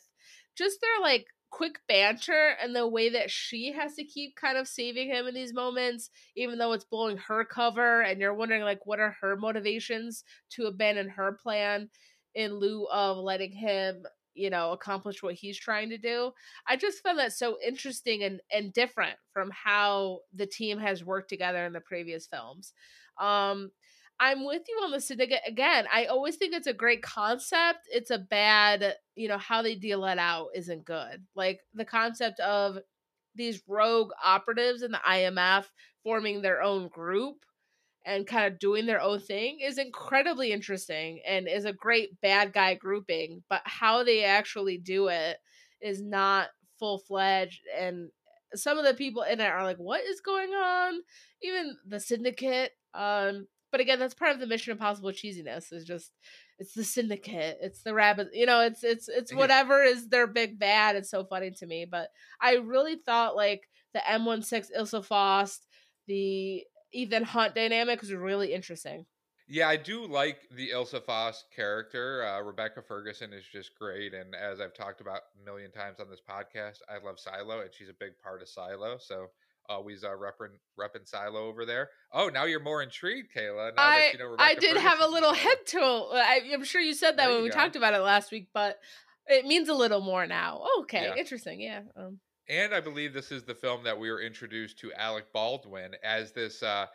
[SPEAKER 2] Just their like quick banter and the way that she has to keep kind of saving him in these moments even though it's blowing her cover and you're wondering like what are her motivations to abandon her plan in lieu of letting him you know accomplish what he's trying to do? I just found that so interesting and and different from how the team has worked together in the previous films. Um i'm with you on the syndicate again i always think it's a great concept it's a bad you know how they deal it out isn't good like the concept of these rogue operatives in the imf forming their own group and kind of doing their own thing is incredibly interesting and is a great bad guy grouping. But how they actually do it is not full fledged. And some of the people in it are like, what is going on? Even the syndicate. Um, but again, that's part of the Mission Impossible cheesiness. Is just it's the syndicate, it's the rabbit. You know, it's it's it's whatever is their big bad. It's so funny to me. But I really thought like the M16 Ilsa Faust, the Ethan Hunt dynamic was really interesting.
[SPEAKER 1] Yeah, I do like the Ilsa Faust character. Uh, Rebecca Ferguson is just great, and as I've talked about a million times on this podcast, I love Silo, and she's a big part of Silo. So always uh, repping repping Silo over there. Oh, now you're more intrigued, Kayla. Now
[SPEAKER 2] I, that you know I did Ferguson have a little head tool. I, am sure you said that there when we go. talked about it last week, but it means a little more now. okay, yeah. interesting. Yeah. Um,
[SPEAKER 1] and I believe this is the film that we were introduced to Alec Baldwin as this. Uh,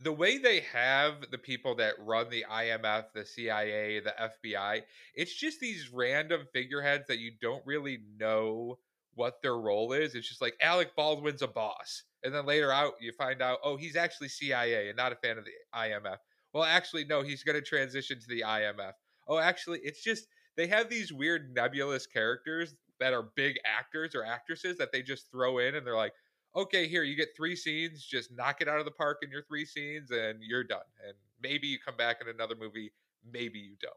[SPEAKER 1] the way they have the people that run the IMF, the CIA, the FBI, it's just these random figureheads that you don't really know what their role is. It's just like Alec Baldwin's a boss. And then later out, you find out, oh, he's actually CIA and not a fan of the IMF. Well, actually, no, he's going to transition to the IMF. Oh, actually, it's just they have these weird nebulous characters that are big actors or actresses that they just throw in and they're like, okay, here, you get three scenes, just knock it out of the park in your three scenes and you're done. And maybe you come back in another movie, maybe you don't.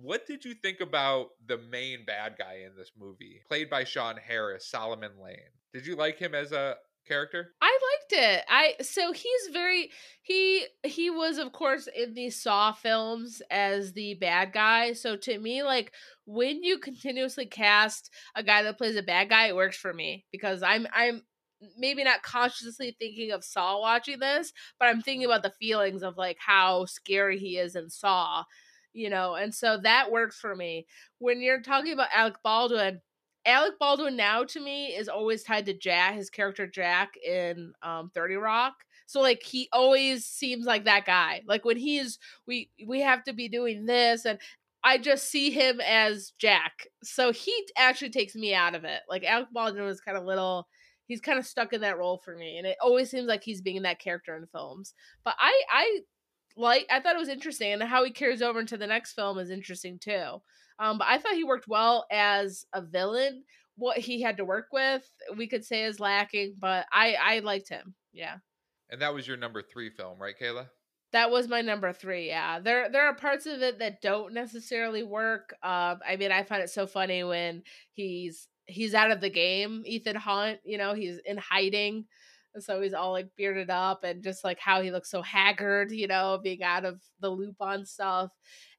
[SPEAKER 1] What did you think about the main bad guy in this movie, played by Sean Harris, Solomon Lane? Did you like him as a character?
[SPEAKER 2] I liked it. I so he's very he he was of course in the Saw films as the bad guy. So to me like when you continuously cast a guy that plays a bad guy, it works for me because I'm I'm maybe not consciously thinking of Saw watching this, but I'm thinking about the feelings of like how scary he is in Saw, you know, and so that works for me. When you're talking about Alec Baldwin, Alec Baldwin now to me is always tied to Jack, his character Jack in um 30 Rock. So like he always seems like that guy. Like when he's we we have to be doing this and I just see him as Jack. So he actually takes me out of it. Like Alec Baldwin was kind of little he's kind of stuck in that role for me and it always seems like he's being that character in films. But I I like I thought it was interesting and how he carries over into the next film is interesting too. Um, but I thought he worked well as a villain. What he had to work with, we could say is lacking, but I I liked him. Yeah.
[SPEAKER 1] And that was your number three film, right, Kayla?
[SPEAKER 2] That was my number three. Yeah, there there are parts of it that don't necessarily work. Um, I mean, I find it so funny when he's he's out of the game. Ethan Hunt, you know, he's in hiding, so he's all like bearded up and just like how he looks so haggard, you know, being out of the loop on stuff,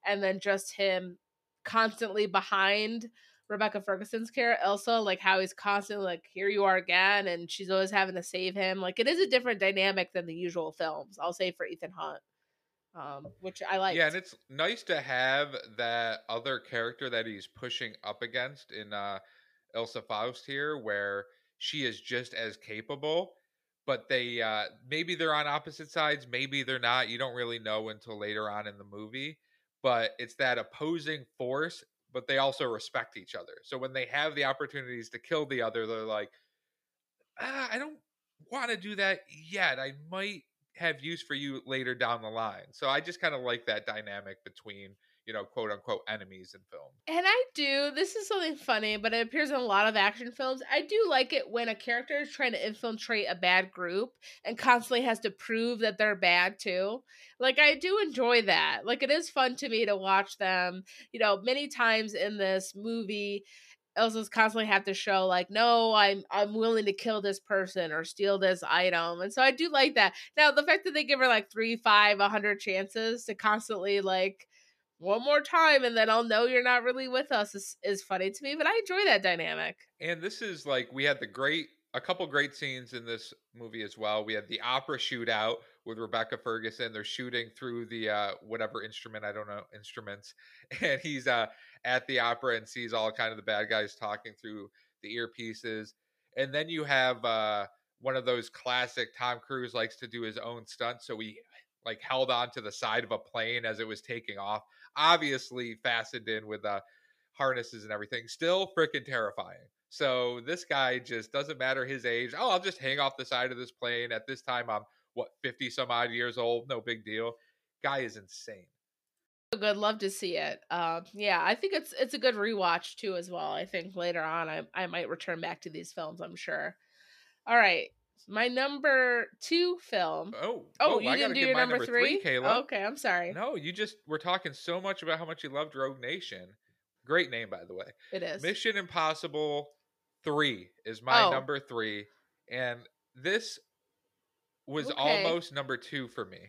[SPEAKER 2] and then just him constantly behind Rebecca Ferguson's character, Ilsa, like how he's constantly like, here you are again, and she's always having to save him. Like it is a different dynamic than the usual films, I'll say for Ethan Hunt. Um, which I like.
[SPEAKER 1] Yeah, and it's nice to have that other character that he's pushing up against in uh Ilsa Faust here, where she is just as capable, but they uh maybe they're on opposite sides, maybe they're not. You don't really know until later on in the movie but it's that opposing force, but they also respect each other. So when they have the opportunities to kill the other, they're like, ah, I don't want to do that yet. I might have use for you later down the line. So I just kind of like that dynamic between you know, quote unquote enemies in film.
[SPEAKER 2] And I do. This is something funny, but it appears in a lot of action films. I do like it when a character is trying to infiltrate a bad group and constantly has to prove that they're bad too. Like I do enjoy that. Like it is fun to me to watch them. You know, many times in this movie, Ilsa's constantly have to show like, no, I'm I'm willing to kill this person or steal this item, and so I do like that. Now the fact that they give her like three, five, a hundred chances to constantly like one more time and then I'll know you're not really with us is, is funny to me, but I enjoy that dynamic.
[SPEAKER 1] And this is like we had the great a couple great scenes in this movie as well. We had the opera shootout with Rebecca Ferguson. They're shooting through the uh whatever instrument, I don't know, instruments. And he's uh at the opera and sees all kind of the bad guys talking through the earpieces. And then you have uh one of those classic Tom Cruise likes to do his own stunts. So he like held on to the side of a plane as it was taking off obviously fastened in with uh, harnesses and everything. Still freaking terrifying. So this guy just doesn't matter his age. Oh, I'll just hang off the side of this plane. At this time, I'm what fifty some odd years old. No big deal. Guy is insane.
[SPEAKER 2] Good, love to see it. Um, yeah, I think it's it's a good rewatch too as well. I think later on I I might return back to these films. I'm sure. All right, my number two film.
[SPEAKER 1] Oh,
[SPEAKER 2] oh, oh you didn't do your number, number three?
[SPEAKER 1] three,
[SPEAKER 2] Kayla. Okay, I'm sorry.
[SPEAKER 1] No, you just were talking so much about how much you loved Rogue Nation. Great name, by the way.
[SPEAKER 2] It is.
[SPEAKER 1] Mission Impossible Three is my oh. number three, and this was okay. almost number two for me.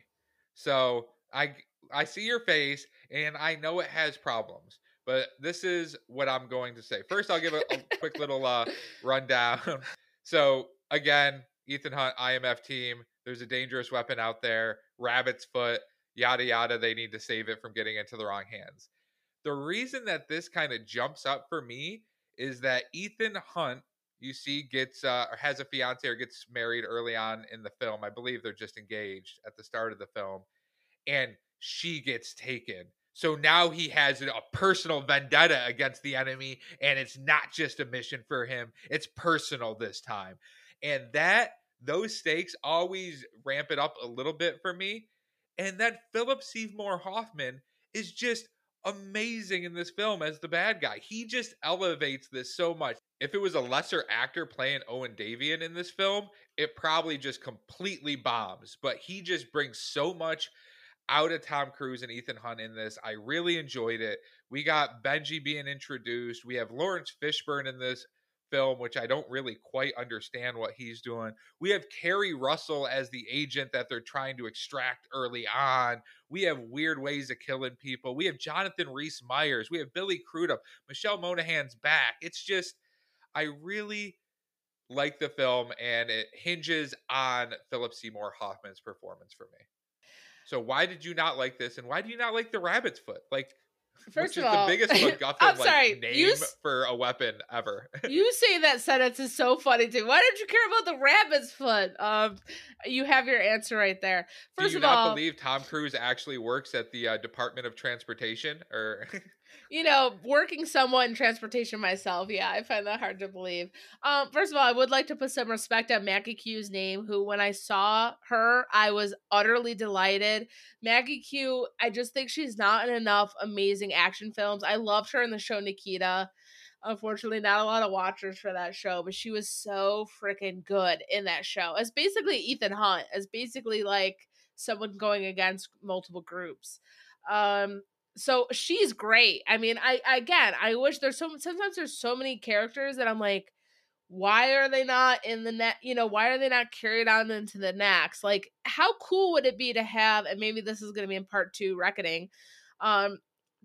[SPEAKER 1] So I I see your face, and I know it has problems. But this is what I'm going to say. First, I'll give a, a quick little uh, rundown. So again, Ethan Hunt, IMF team. There's a dangerous weapon out there. Rabbit's foot, yada yada. They need to save it from getting into the wrong hands. The reason that this kind of jumps up for me is that Ethan Hunt, you see, gets uh, or has a fiance or gets married early on in the film. I believe they're just engaged at the start of the film, and she gets taken. So now he has a personal vendetta against the enemy, and it's not just a mission for him, it's personal this time. And that those stakes always ramp it up a little bit for me. And that Philip Seymour Hoffman is just amazing in this film as the bad guy. He just elevates this so much. If it was a lesser actor playing Owen Davian in this film, it probably just completely bombs. But he just brings so much out of Tom Cruise and Ethan Hunt in this. I really enjoyed it. We got Benji being introduced. We have Laurence Fishburne in this film, which I don't really quite understand what he's doing. We have Keri Russell as the agent that they're trying to extract early on. We have weird ways of killing people. We have Jonathan Rhys Meyers. We have Billy Crudup. Michelle Monaghan's back. It's just, I really like the film, and it hinges on Philip Seymour Hoffman's performance for me. So why did you not like this, and why do you not like the rabbit's foot? Like
[SPEAKER 2] First of all,
[SPEAKER 1] the biggest MacGuffin I'm like, sorry, name you, for a weapon ever.
[SPEAKER 2] you say that sentence is so funny too. Why don't you care about the rabbit's foot? Um, you have your answer right there. First
[SPEAKER 1] Do you
[SPEAKER 2] of
[SPEAKER 1] not
[SPEAKER 2] all,
[SPEAKER 1] believe Tom Cruise actually works at the uh, Department of Transportation, or
[SPEAKER 2] you know, working somewhat in transportation myself, yeah, I find that hard to believe. Um, first of all, I would like to put some respect on Maggie Q's name, who when I saw her, I was utterly delighted. Maggie Q, I just think she's not in enough amazing action films. I loved her in the show Nikita. Unfortunately, not a lot of watchers for that show, but she was so freaking good in that show. As basically Ethan Hunt, as basically like someone going against multiple groups. Um, so she's great. I mean, I again, I wish there's so sometimes there's so many characters that I'm like, why are they not in the net? You know, why are they not carried on into the next? Like, how cool would it be to have? And maybe this is going to be in part two, reckoning. Um,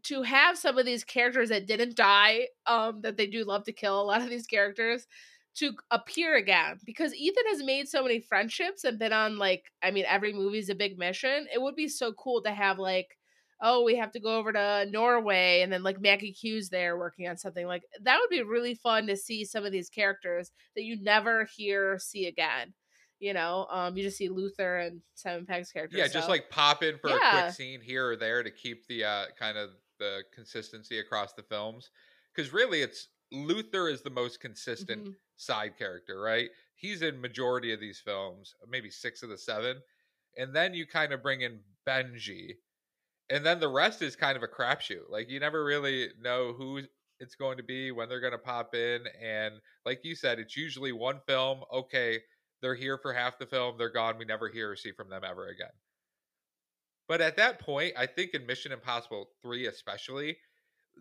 [SPEAKER 2] to have some of these characters that didn't die, um, that they do love to kill a lot of these characters to appear again because Ethan has made so many friendships and been on like I mean every movie's a big mission. It would be so cool to have like oh, we have to go over to Norway and then like Maggie Q's there working on something. Like that would be really fun to see some of these characters that you never hear see again. You know, um, you just see Luther and Simon Pegg's characters.
[SPEAKER 1] Yeah, so. just like pop in for yeah. a quick scene here or there to keep the uh, kind of the consistency across the films. Because really, it's Luther is the most consistent mm-hmm. side character, right? He's in majority of these films, maybe six of the seven and then you kind of bring in Benji, and then the rest is kind of a crapshoot. Like you never really know who it's going to be, when they're going to pop in, and like you said, it's usually one film. Okay, they're here for half the film, they're gone. We never hear or see from them ever again. But at that point, I think in Mission Impossible 3 especially,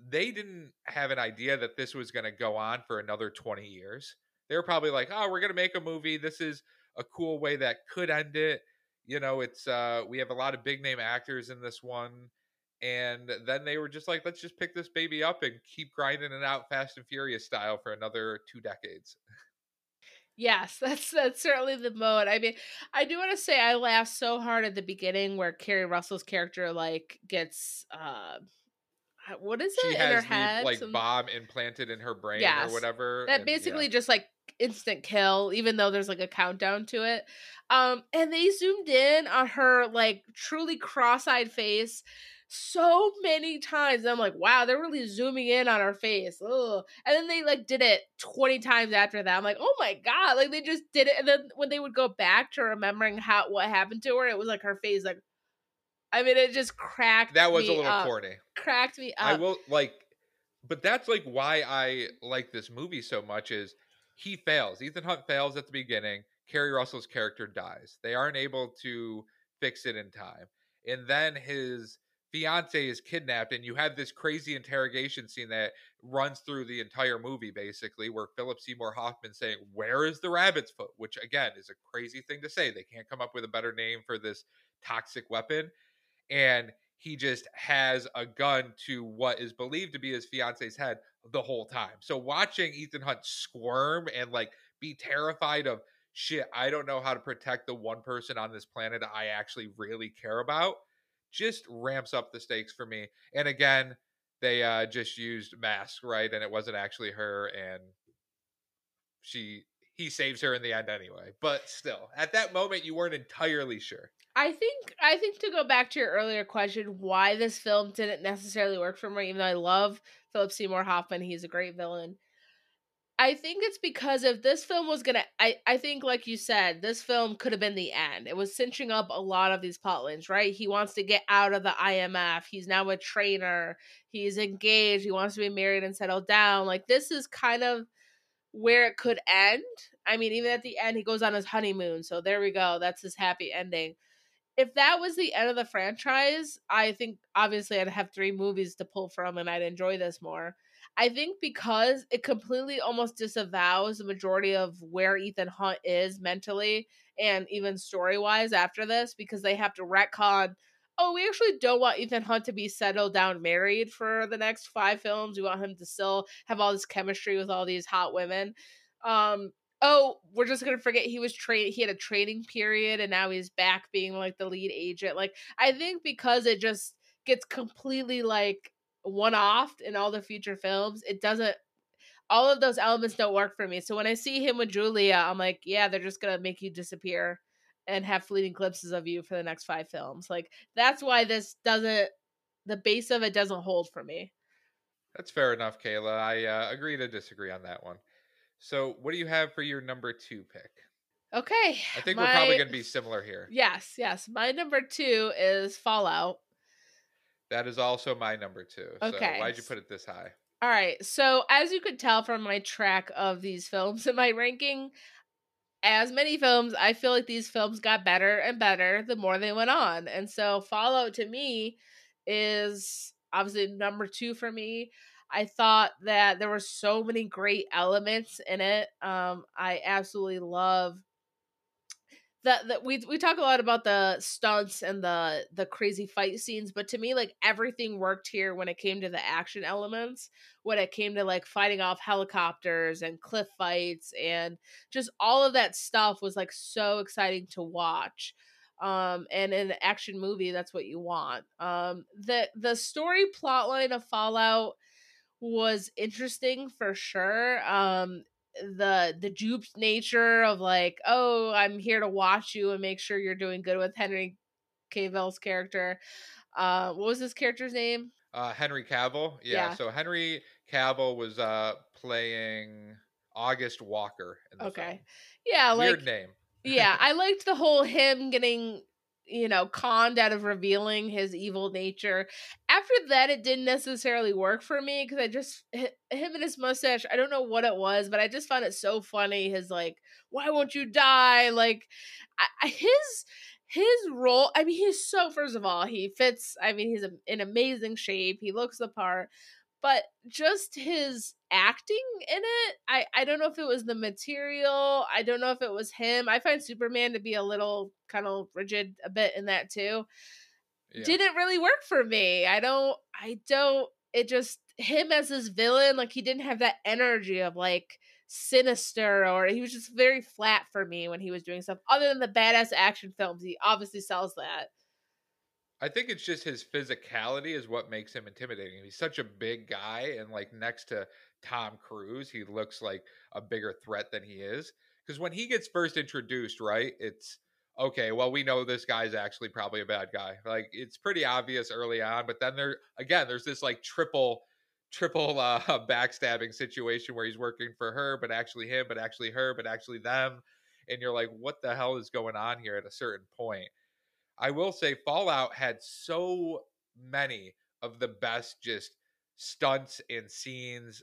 [SPEAKER 1] they didn't have an idea that this was going to go on for another 20 years. They were probably like, "Oh, we're going to make a movie. This is a cool way that could end it." You know, it's uh we have a lot of big name actors in this one. And then they were just like, let's just pick this baby up and keep grinding it out Fast and Furious style for another two decades.
[SPEAKER 2] Yes, that's that's certainly the mode. I mean, I do want to say I laughed so hard at the beginning where Keri Russell's character like gets uh what is it
[SPEAKER 1] She
[SPEAKER 2] in her
[SPEAKER 1] has the
[SPEAKER 2] head?
[SPEAKER 1] like
[SPEAKER 2] Some-
[SPEAKER 1] bomb implanted in her brain
[SPEAKER 2] Yes,
[SPEAKER 1] or whatever.
[SPEAKER 2] that
[SPEAKER 1] and yeah.
[SPEAKER 2] basically just like instant kill even though there's like a countdown to it um and they zoomed in on her like truly cross-eyed face so many times and i'm like wow they're really zooming in on her face Ugh. and then they like did it 20 times after that i'm like oh my god like they just did it and then when they would go back to remembering how what happened to her it was like her face like i mean it just cracked
[SPEAKER 1] that was a little
[SPEAKER 2] up.
[SPEAKER 1] corny.
[SPEAKER 2] cracked me up
[SPEAKER 1] I will like, but that's like why I like this movie so much is he fails. Ethan Hunt fails at the beginning. Keri Russell's character dies. They aren't able to fix it in time, and then his fiance is kidnapped, and you have this crazy interrogation scene that runs through the entire movie, basically, where Philip Seymour Hoffman saying, "Where is the rabbit's foot?" Which again is a crazy thing to say. They can't come up with a better name for this toxic weapon, and he just has a gun to what is believed to be his fiance's head the whole time. So watching Ethan Hunt squirm and like be terrified of shit, I don't know how to protect the one person on this planet I actually really care about just ramps up the stakes for me. And again, they uh just used mask, right? And it wasn't actually her and she he saves her in the end anyway. But still, at that moment you weren't entirely sure.
[SPEAKER 2] I think I think to go back to your earlier question, why this film didn't necessarily work for me, even though I love Philip Seymour Hoffman, he's a great villain. I think it's because if this film was gonna I, I think like you said, this film could have been the end. It was cinching up a lot of these plot lines, right? He wants to get out of the IMF, he's now a trainer, he's engaged, he wants to be married and settle down. Like this is kind of where it could end. I mean, even at the end, he goes on his honeymoon. So there we go. That's his happy ending if that was the end of the franchise, I think obviously I'd have three movies to pull from and I'd enjoy this more. I think because it completely almost disavows the majority of where Ethan Hunt is mentally and even story wise after this, because they have to retcon. Oh, we actually don't want Ethan Hunt to be settled down married for the next five films. We want him to still have all this chemistry with all these hot women. Um, oh, we're just gonna forget he was trained. he had a training period and now he's back being like the lead agent. Like I think because it just gets completely like one off in all the future films, it doesn't all of those elements don't work for me. So when I see him with Julia, I'm like, yeah, they're just gonna make you disappear and have fleeting glimpses of you for the next five films. Like that's why this doesn't the base of it doesn't hold for me.
[SPEAKER 1] That's fair enough, Kayla. I uh, agree to disagree on that one. So, what do you have for your number two pick?
[SPEAKER 2] Okay.
[SPEAKER 1] I think we're probably going to be similar here.
[SPEAKER 2] Yes, yes. My number two is Fallout.
[SPEAKER 1] That is also my number two.
[SPEAKER 2] Okay.
[SPEAKER 1] So, why'd you put it this high?
[SPEAKER 2] All right. So, as you could tell from my track of these films in my ranking, as many films, I feel like these films got better and better the more they went on. And so, Fallout to me is obviously number two for me. I thought that there were so many great elements in it. Um, I absolutely love that that we we talk a lot about the stunts and the the crazy fight scenes, but to me, like everything worked here when it came to the action elements. When it came to like fighting off helicopters and cliff fights and just all of that stuff was like so exciting to watch. Um, and in an action movie, that's what you want. Um, the the story plot line of Fallout was interesting for sure. Um, the the dupe nature of like, oh, I'm here to watch you and make sure you're doing good with Henry Cavill's character. Uh, what was his character's name?
[SPEAKER 1] Uh, Henry Cavill. Yeah,
[SPEAKER 2] Yeah.
[SPEAKER 1] So, Henry Cavill was uh, playing August Walker in the
[SPEAKER 2] Okay.
[SPEAKER 1] film.
[SPEAKER 2] Yeah, like
[SPEAKER 1] Weird name.
[SPEAKER 2] yeah, I liked the whole him getting you know, conned out of revealing his evil nature. After that, it didn't necessarily work for me because I just him and his mustache. I don't know what it was, but I just found it so funny. His like, why won't you die? Like, I, his his role. I mean, he's so. First of all, he fits. I mean, he's in amazing shape. He looks the part but just his acting in it i i don't know if it was the material i don't know if it was him i find superman to be a little kind of rigid a bit in that too yeah. didn't really work for me i don't i don't it just him as his villain like he didn't have that energy of like sinister or he was just very flat for me when he was doing stuff other than the badass action films he obviously sells that
[SPEAKER 1] I think it's just his physicality is what makes him intimidating. He's such a big guy, and like next to Tom Cruise, he looks like a bigger threat than he is. Because when he gets first introduced, right, it's okay. Well, we know this guy's actually probably a bad guy. Like it's pretty obvious early on, but then there again, there's this like triple, triple uh, backstabbing situation where he's working for her, but actually him, but actually her, but actually them, and you're like, what the hell is going on here? At a certain point I will say Fallout had so many of the best just stunts and scenes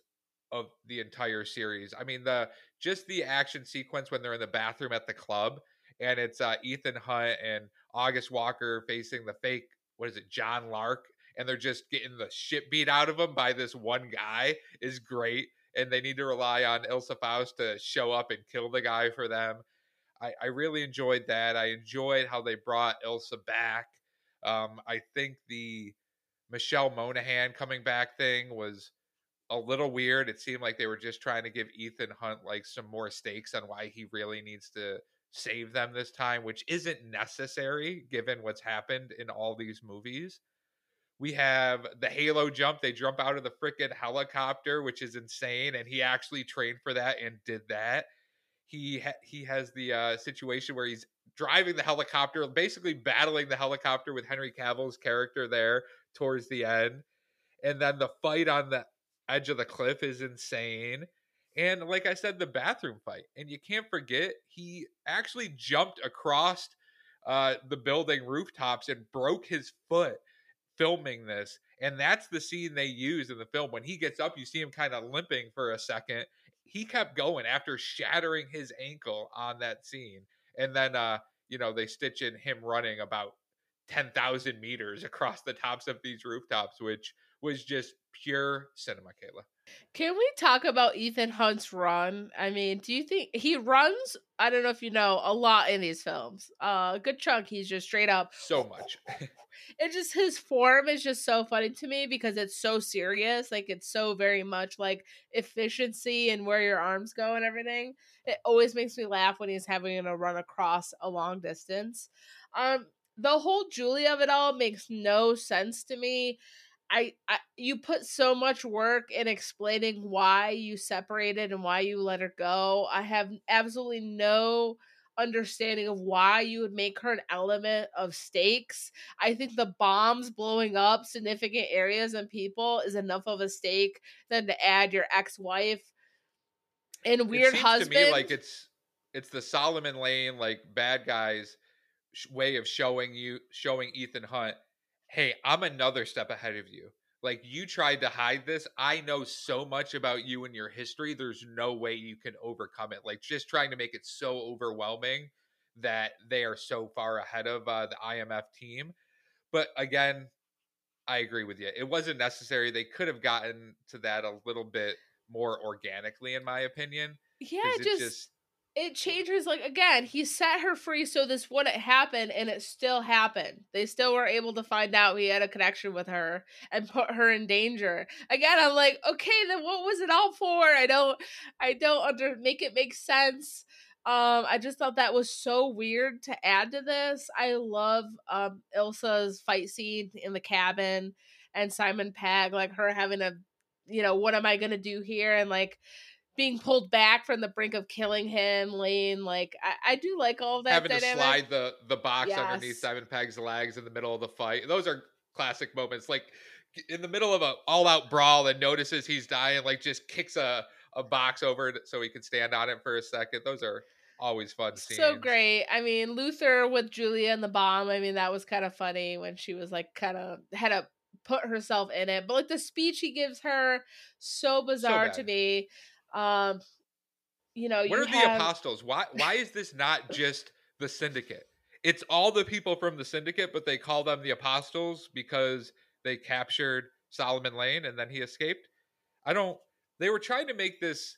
[SPEAKER 1] of the entire series. I mean the just the action sequence when they're in the bathroom at the club and it's uh, Ethan Hunt and August Walker facing the fake what is it John Lark and they're just getting the shit beat out of them by this one guy is great and they need to rely on Ilsa Faust to show up and kill the guy for them. I, I really enjoyed that. I enjoyed how they brought Ilsa back. Um, I think the Michelle Monaghan coming back thing was a little weird. It seemed like they were just trying to give Ethan Hunt like some more stakes on why he really needs to save them this time, which isn't necessary given what's happened in all these movies. We have the Halo jump. They jump out of the freaking helicopter, which is insane. And he actually trained for that and did that he ha- he has the uh, situation where he's driving the helicopter, basically battling the helicopter with Henry Cavill's character there towards the end, and then the fight on the edge of the cliff is insane. And like I said, the bathroom fight, and you can't forget he actually jumped across uh, the building rooftops and broke his foot filming this. And that's the scene they use in the film. When he gets up, you see him kind of limping for a second, he kept going after shattering his ankle on that scene. And then, uh, you know, they stitch in him running about 10,000 meters across the tops of these rooftops, which was just pure cinema, Kayla.
[SPEAKER 2] Can we talk about Ethan Hunt's run? I mean, do you think he runs? I don't know if you know a lot in these films. Uh, a good chunk. He's just straight up
[SPEAKER 1] so much.
[SPEAKER 2] it just his form is just so funny to me because it's so serious. Like it's so very much like efficiency and where your arms go and everything. It always makes me laugh when he's having to run across a long distance. Um, the whole Julie of it all makes no sense to me. I, I you put so much work in explaining why you separated and why you let her go. I have absolutely no understanding of why you would make her an element of stakes. I think the bombs blowing up significant areas and people is enough of a stake than to add your ex-wife and weird husband. To me,
[SPEAKER 1] like it's it's the Solomon Lane like bad guys way of showing you showing Ethan Hunt, hey, I'm another step ahead of you. Like you tried to hide this. I know so much about you and your history. There's no way you can overcome it. Like just trying to make it so overwhelming that they are so far ahead of uh, the IMF team. But again, I agree with you. It wasn't necessary. They could have gotten to that a little bit more organically, in my opinion.
[SPEAKER 2] Yeah, just, just it changes like again he set her free so this wouldn't happen and it still happened. They still were able to find out he had a connection with her and put her in danger. Again i'm like okay then what was it all for? I don't i don't under make it make sense. Um i just thought that was so weird to add to this. I love um ilsa's fight scene in the cabin and simon pegg like her having a you know what am i gonna do here? and like being pulled back from the brink of killing him, Lane. Like I, I do like all that.
[SPEAKER 1] Having
[SPEAKER 2] dynamic.
[SPEAKER 1] to slide the the box yes. underneath Simon Pegg's legs in the middle of the fight. Those are classic moments. Like in the middle of a all out brawl and notices he's dying, like just kicks a a box over so he can stand on it for a second. Those are always fun scenes.
[SPEAKER 2] So great. I mean, Luther with Julia and the bomb. I mean, that was kind of funny when she was like kind of had to put herself in it. But like the speech he gives her, so bizarre
[SPEAKER 1] So
[SPEAKER 2] to me. Um, you know,
[SPEAKER 1] What
[SPEAKER 2] you
[SPEAKER 1] are the apostles? Why why is this not just the syndicate? It's all the people from the syndicate, but they call them the apostles because they captured Solomon Lane and then he escaped. I don't they were trying to make this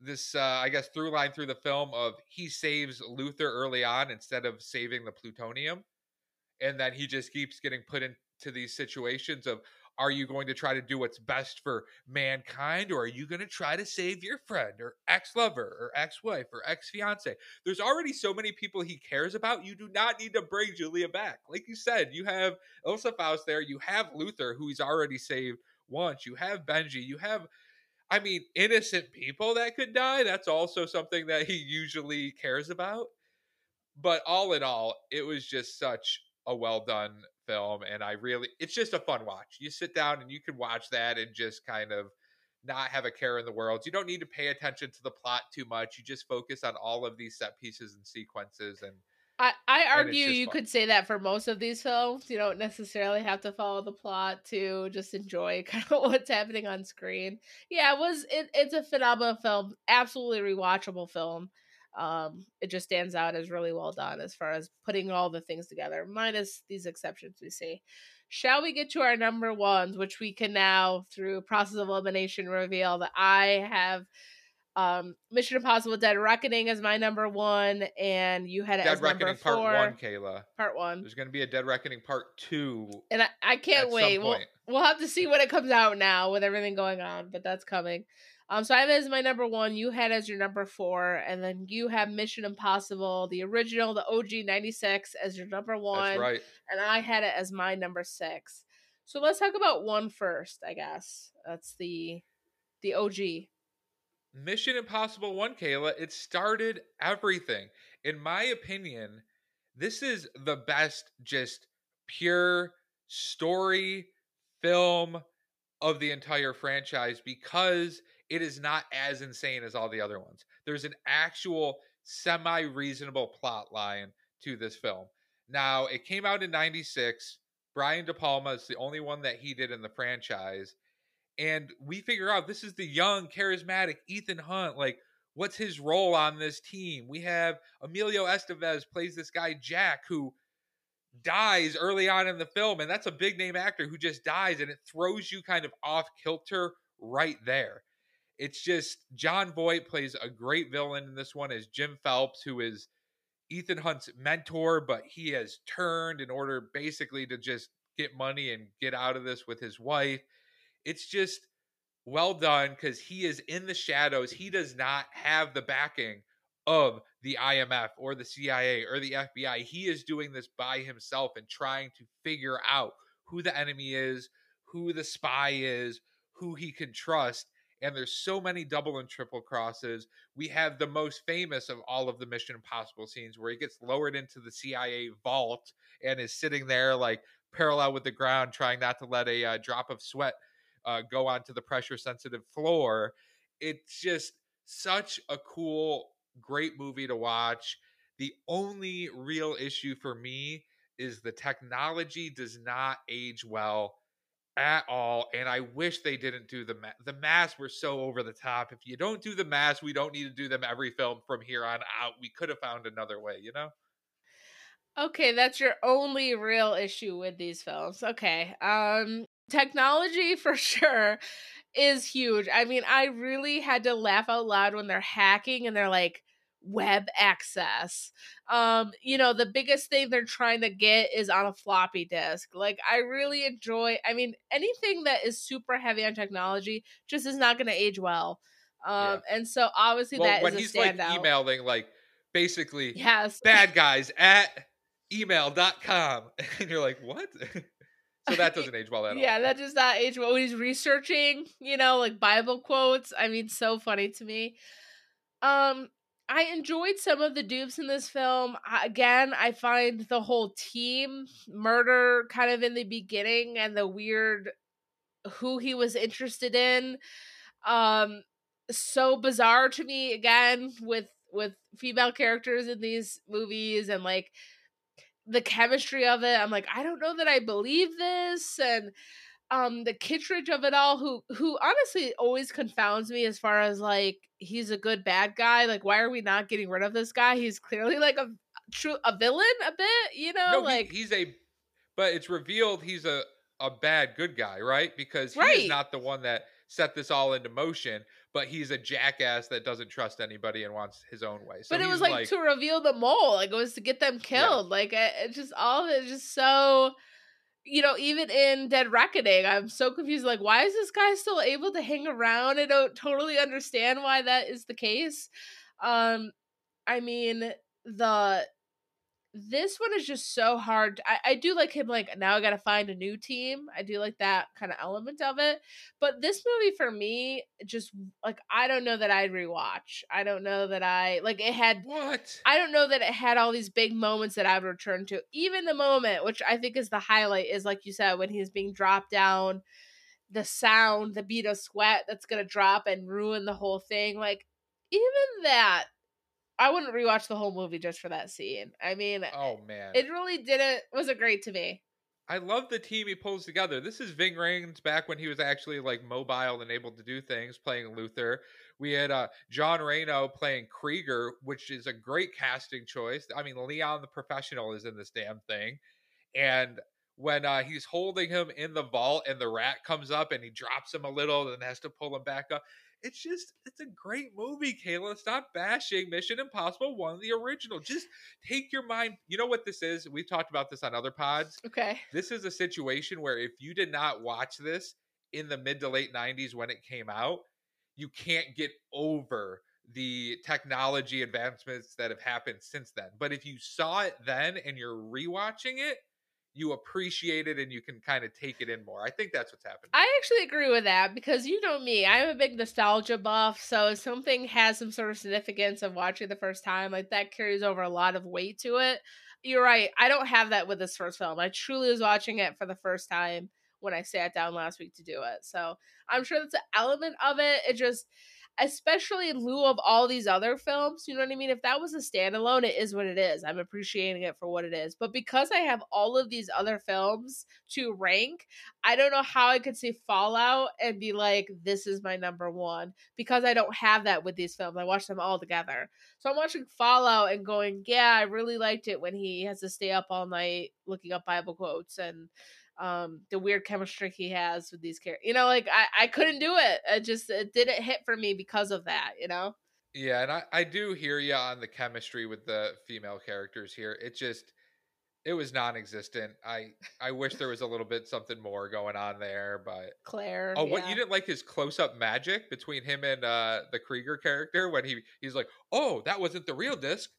[SPEAKER 1] this uh I guess through line through the film of he saves Luther early on instead of saving the plutonium. And then he just keeps getting put into these situations of are you going to try to do what's best for mankind or are you going to try to save your friend or ex-lover or ex-wife or ex-fiance? There's already so many people he cares about you do not need to bring julia back. Like you said you have ilsa faust there you have luther who he's already saved once you have benji you have i mean innocent people that could die that's also something that he usually cares about. But all in all it was just such a well done film and i really it's just a fun watch you sit down and you can watch that and just kind of not have a care in the world you don't need to pay attention to the plot too much you just focus on all of these set pieces and sequences and
[SPEAKER 2] I, I argue you
[SPEAKER 1] fun.
[SPEAKER 2] could say that for most of these films. You don't necessarily have to follow the plot to just enjoy kind of what's happening on screen. Yeah, it was it, it's a phenomenal film, absolutely rewatchable film. Um, it just stands out as really well done as far as putting all the things together, minus these exceptions we see. Shall we get to our number ones, which we can now, through process of elimination, reveal that I have um Mission Impossible Dead Reckoning as my number one, and you had it
[SPEAKER 1] dead
[SPEAKER 2] as number
[SPEAKER 1] reckoning
[SPEAKER 2] four.
[SPEAKER 1] part one kayla
[SPEAKER 2] Part one.
[SPEAKER 1] there's going to be a dead reckoning part two
[SPEAKER 2] And I, I can't wait. We'll, we'll have to see when it comes out now with everything going on, but that's coming. Um, so I have it as my number one. You had as your number four, and then you have Mission Impossible, the original, the OG '96, as your number one,
[SPEAKER 1] that's right
[SPEAKER 2] and I had it as my number six. So let's talk about one first. I guess that's the the OG.
[SPEAKER 1] Mission Impossible 1, Kayla, it started everything. In my opinion, this is the best, just pure story film of the entire franchise because it is not as insane as all the other ones. There's an actual semi reasonable plot line to this film. Now, it came out in 96. Brian De Palma is the only one that he did in the franchise and we figure out this is the young, charismatic Ethan Hunt. Like, what's his role on this team? We have Emilio Estevez plays this guy Jack who dies early on in the film, and that's a big name actor who just dies, and it throws you kind of off kilter right there. It's just Jon Voight plays a great villain in this one as Jim Phelps, who is Ethan Hunt's mentor, but he has turned in order basically to just get money and get out of this with his wife it's just well done because he is in the shadows. He does not have the backing of the IMF or the CIA or the FBI. He is doing this by himself and trying to figure out who the enemy is, who the spy is, who he can trust. And there's so many double and triple crosses. We have the most famous of all of the Mission Impossible scenes where he gets lowered into the CIA vault and is sitting there like parallel with the ground, trying not to let a uh, drop of sweat uh, go onto the pressure sensitive floor. It's just such a cool, great movie to watch. The only real issue for me is the technology does not age well at all and i wish they didn't do the ma- the masks were so over the top if you don't do the masks we don't need to do them every film from here on out we could have found another way you know
[SPEAKER 2] Okay, that's your only real issue with these films. Okay. Um technology for sure is huge. I mean, I really had to laugh out loud when they're hacking and they're like web access. Um, you know, the biggest thing they're trying to get is on a floppy disk. Like I really enjoy I mean, anything that is super heavy on technology just is not going to age well. Um and so obviously
[SPEAKER 1] well
[SPEAKER 2] that
[SPEAKER 1] when
[SPEAKER 2] is a
[SPEAKER 1] he's like emailing like basically
[SPEAKER 2] yes.
[SPEAKER 1] bad guys at email.com and you're like what so that doesn't age well at all
[SPEAKER 2] Yeah, that does not age well. When he's researching, you know, like Bible quotes. I mean, so funny to me. Um, I enjoyed some of the dupes in this film. Again, I find the whole team murder kind of in the beginning and the weird who he was interested in um so bizarre to me again with with female characters in these movies and like the chemistry of it. I'm like, I don't know that I believe this and um the Kittredge of it all who who honestly always confounds me as far as like he's a good bad guy like why are we not getting rid of this guy? He's clearly like a true a villain a bit you know
[SPEAKER 1] no,
[SPEAKER 2] like
[SPEAKER 1] he, he's a but it's revealed he's a a bad good guy right? Because he's
[SPEAKER 2] Right.
[SPEAKER 1] not the one that set this all into motion but he's a jackass that doesn't trust anybody and wants his own way. So
[SPEAKER 2] but it was like, to reveal the mole like it was to get them killed like it, it just all of it is just so you know even in dead reckoning i'm so confused like why is this guy still able to hang around? I don't totally understand why that is the case. Um i mean the this one is just so hard i, I do like him like now i gotta find a new team i do like that kind of element of it but this movie for me just like i don't know that i'd rewatch i don't know that i like it had
[SPEAKER 1] what
[SPEAKER 2] I don't know that it had all these big moments that I would return to. Even the moment, which I think is the highlight, is like you said, when he's being dropped down, the sound, the beat of sweat that's gonna drop and ruin the whole thing. Like, even that, I wouldn't rewatch the whole movie just for that scene. I mean,
[SPEAKER 1] oh man
[SPEAKER 2] it really didn't wasn't great to me.
[SPEAKER 1] I love the team he pulls together. This is Ving Rhames back when he was actually like mobile and able to do things, playing Luther. We had uh, Jean Reno playing Krieger, which is a great casting choice. I mean, Leon the Professional is in this damn thing, and when uh, he's holding him in the vault and the rat comes up and he drops him a little and has to pull him back up. It's just, it's a great movie, Kayla. Stop bashing Mission Impossible 1, the original. Just take your mind. You know what this is? We've talked about this on other pods
[SPEAKER 2] Okay.
[SPEAKER 1] this is a situation where if you did not watch this in the mid to late 90s when it came out, you can't get over the technology advancements that have happened since then. But if you saw it then and you're rewatching it, you appreciate it and you can kind of take it in more. I think that's what's happening.
[SPEAKER 2] I actually agree with that because you know me, I'm a big nostalgia buff. So if something has some sort of significance of watching the first time, like that carries over a lot of weight to it. You're right. I don't have that with this first film. I truly was watching it for the first time when I sat down last week to do it. So I'm sure that's an element of it. It just, especially in lieu of all these other films, you know what I mean? If that was a standalone, it is what it is. I'm appreciating it for what it is. But because I have all of these other films to rank, I don't know how I could see Fallout and be like, this is my number one because I don't have that with these films. I watch them all together. So I'm watching Fallout and going, yeah, I really liked it when he has to stay up all night looking up Bible quotes and um the weird chemistry he has with these characters. You know, like I I couldn't do it. It just it didn't hit for me because of that. You know.
[SPEAKER 1] Yeah, and I, I do hear you on the chemistry with the female characters here. It just it was non-existent. I I wish there was a little bit something more going on there, but
[SPEAKER 2] Claire.
[SPEAKER 1] Oh, what
[SPEAKER 2] yeah.
[SPEAKER 1] you didn't like his close-up magic between him and uh the Krieger character when he he's like, "Oh, that wasn't the real disc.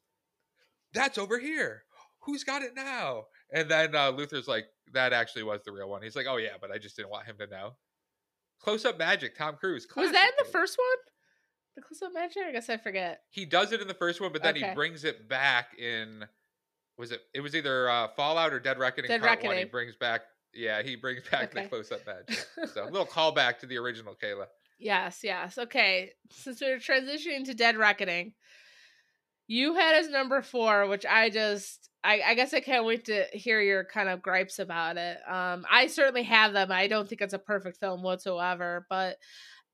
[SPEAKER 1] That's over here. Who's got it now?" And then uh Luther's like, "That actually was the real one." He's like, "Oh yeah, but I just didn't want him to know." Close-up magic, Tom Cruise.
[SPEAKER 2] Was that in the first one? The close up magic? I guess I forget.
[SPEAKER 1] He does it in the first one, but then
[SPEAKER 2] Okay.
[SPEAKER 1] he brings it back in. Was it? It was either uh, Fallout or Dead Reckoning
[SPEAKER 2] Dead
[SPEAKER 1] Part One. He brings back. Yeah, he brings back
[SPEAKER 2] Okay.
[SPEAKER 1] the close-up magic. So a little callback to the original, Kayla.
[SPEAKER 2] Yes, yes. Okay. Since we're transitioning to Dead Reckoning, you had as number four, which I just I, I guess I can't wait to hear your kind of gripes about it. Um I certainly have them. I don't think it's a perfect film whatsoever, but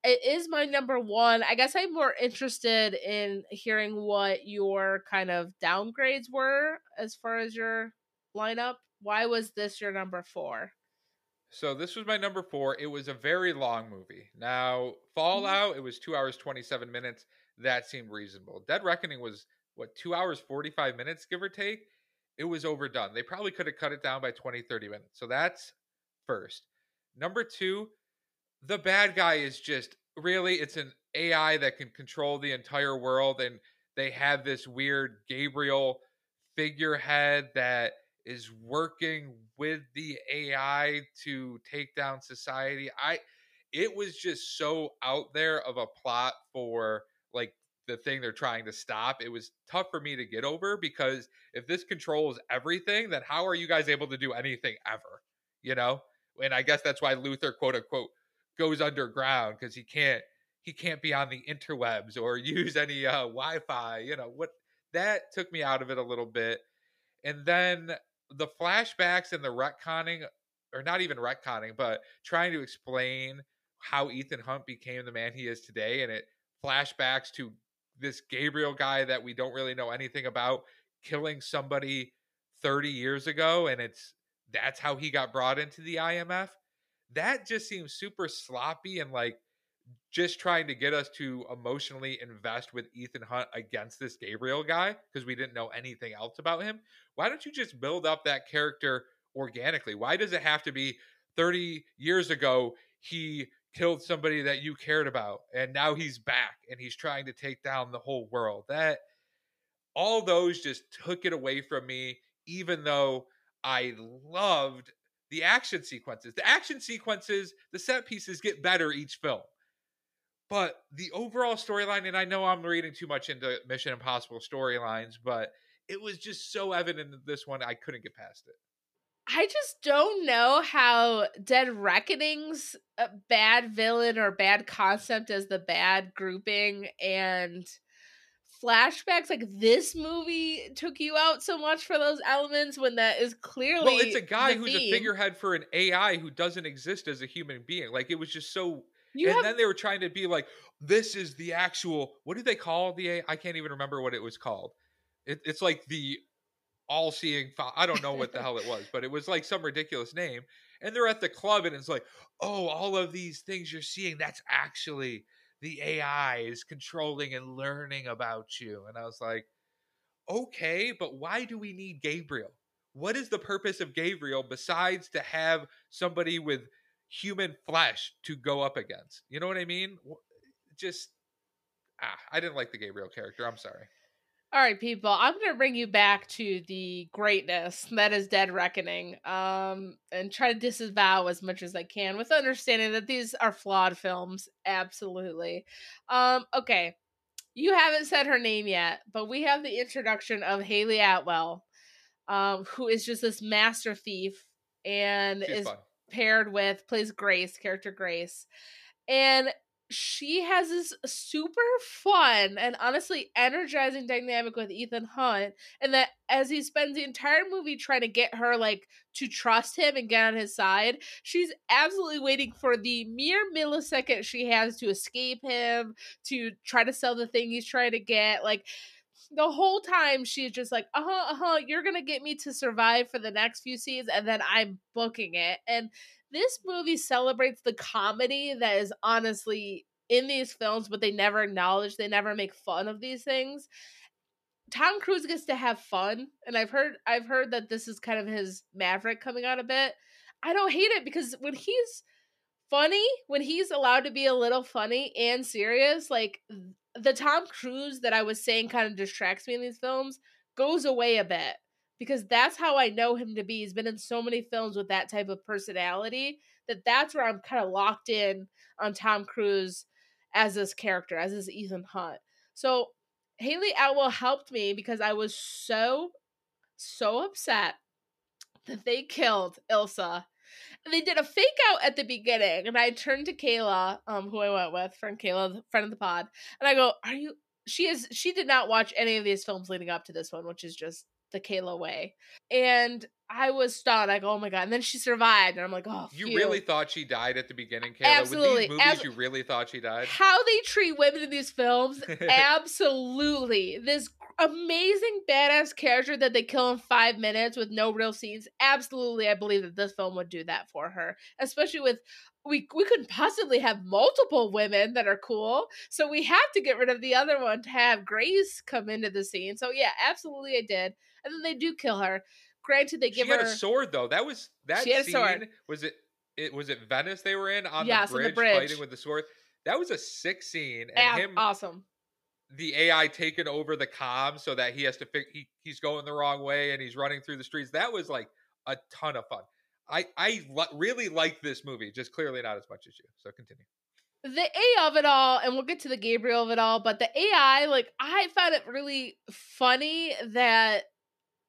[SPEAKER 2] it is my number one. I guess I'm more interested in hearing what your kind of downgrades were as far as your lineup. Why was this your number four?
[SPEAKER 1] So this was my number four. It was a very long movie. Now Fallout, it was two hours twenty-seven minutes. That seemed reasonable. Dead Reckoning was what two hours forty-five minutes, give or take. It was overdone. They probably could have cut it down by 20, 30 minutes. So that's first. Number two, the bad guy is just really it's an AI that can control the entire world, and they have this weird Gabriel figurehead that is working with the AI to take down society. I it was just so out there of a plot for the thing they're trying to stop. It was tough for me to get over because if this controls everything, then how are you guys able to do anything ever? You know? And I guess that's why Luther quote unquote goes underground because he can't he can't be on the interwebs or use any uh, Wi-Fi. You know what? That took me out of it a little bit, and then the flashbacks and the retconning, or not even retconning, but trying to explain how Ethan Hunt became the man he is today, and it flashbacks to this Gabriel guy that we don't really know anything about killing somebody 30 years ago and it's that's how he got brought into the IMF. That just seems super sloppy and like just trying to get us to emotionally invest with Ethan Hunt against this Gabriel guy because we didn't know anything else about him. Why don't you just build up that character organically? Why does it have to be 30 years ago he killed somebody that you cared about and now he's back and he's trying to take down the whole world. That all those just took it away from me even though i loved the action sequences. The action sequences the set pieces get better each film. But the overall storyline and i know i'm reading too much into mission impossible storylines but it was just so evident in this one i couldn't get past it
[SPEAKER 2] I just don't know how Dead Reckoning's a bad villain or bad concept as the bad grouping and flashbacks like this movie took you out so much for those elements when that is clearly
[SPEAKER 1] well it's a guy who's
[SPEAKER 2] theme.
[SPEAKER 1] a figurehead for an ai who doesn't exist as a human being. Like it was just so you and have... then they were trying to be like this is the actual what do they call the ai i can't even remember what it was called. It, it's like the all seeing I don't know what the hell it was, but it was like some ridiculous name. And they're at the club and it's like, oh, all of these things you're seeing, that's actually the AI is controlling and learning about you. And I was like, okay, but why do we need Gabriel? What is the purpose of Gabriel besides to have somebody with human flesh to go up against? You know what I mean? Just, ah, I didn't like the Gabriel character. I'm sorry.
[SPEAKER 2] All right, people, I'm going to bring you back to the greatness that is Dead Reckoning um, and try to disavow as much as I can with understanding that these are flawed films. Absolutely. Um, okay, you haven't said her name yet, but we have the introduction of Hayley Atwell, um, who is just this master thief and She's is fun. paired with, plays Grace, character Grace. And she has this super fun and honestly energizing dynamic with Ethan Hunt, and that as he spends the entire movie trying to get her like to trust him and get on his side, she's absolutely waiting for the mere millisecond she has to escape him, to try to sell the thing he's trying to get. Like the whole time she's just like, uh huh, uh huh, you're gonna get me to survive for the next few scenes, and then I'm booking it. And this movie celebrates the comedy that is honestly in these films, but they never acknowledge, they never make fun of these things. Tom Cruise gets to have fun, and I've heard I've heard that this is kind of his Maverick coming out a bit. I don't hate it because when he's funny, when he's allowed to be a little funny and serious, like the Tom Cruise that I was saying kind of distracts me in these films goes away a bit because that's how I know him to be. He's been in so many films with that type of personality that that's where I'm kind of locked in on Tom Cruise as this character, as this Ethan Hunt. So Hayley Atwell helped me because I was so, so upset that they killed Ilsa. And they did a fake out at the beginning, and I turned to Kayla, um, who I went with, friend Kayla, friend of the pod, and I go, "Are you?" She is. She did not watch any of these films leading up to this one, which is just the Kayla way. And I was stunned. I go, oh my god! And then she survived, and I'm like, oh.
[SPEAKER 1] You really thought she died at the beginning, Kayla? Absolutely. With these movies, As- you really thought she died?
[SPEAKER 2] How they treat women in these films, absolutely. This amazing badass character that they kill in five minutes with no real scenes. Absolutely, I believe that this film would do that for her, especially with we we couldn't possibly have multiple women that are cool, so we have to get rid of the other one to have Grace come into the scene. So yeah, absolutely, I did, and then they do kill her. Granted, they give
[SPEAKER 1] she
[SPEAKER 2] her
[SPEAKER 1] had a sword though. That was that she scene. Was it? It was it Venice they were in on yes, the, bridge, the bridge fighting with the sword. That was a sick scene, and him
[SPEAKER 2] awesome.
[SPEAKER 1] The AI taking over the comm so that he has to. He, he's going the wrong way and he's running through the streets. That was like a ton of fun. I I really like this movie, just clearly not as much as you. So continue.
[SPEAKER 2] The A of it all, and we'll get to the Gabriel of it all, but the AI, like I found it really funny that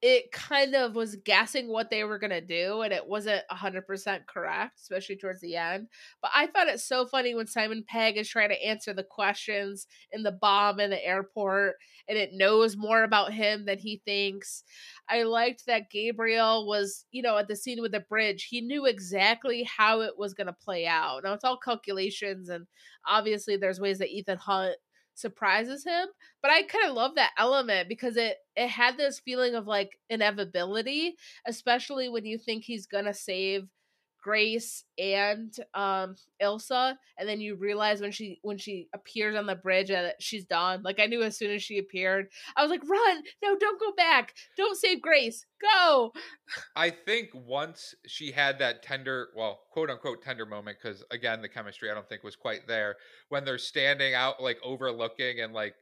[SPEAKER 2] it kind of was guessing what they were going to do and it wasn't 100% correct especially towards the end but i found it so funny when simon pegg is trying to answer the questions in the bomb in the airport and it knows more about him than he thinks. I liked that gabriel was you know at the scene with the bridge he knew exactly how it was going to play out. Now it's all calculations and obviously there's ways that ethan hunt surprises him but i kind of love that element because it it had this feeling of like inevitability especially when you think he's gonna save Grace and um Ilsa and then you realize when she when she appears on the bridge that she's done. Like I knew as soon as she appeared, I was like, "Run! No, don't go back. Don't save Grace. Go."
[SPEAKER 1] I think once she had that tender, well, quote unquote tender moment cuz again, the chemistry I don't think was quite there when they're standing out like overlooking and like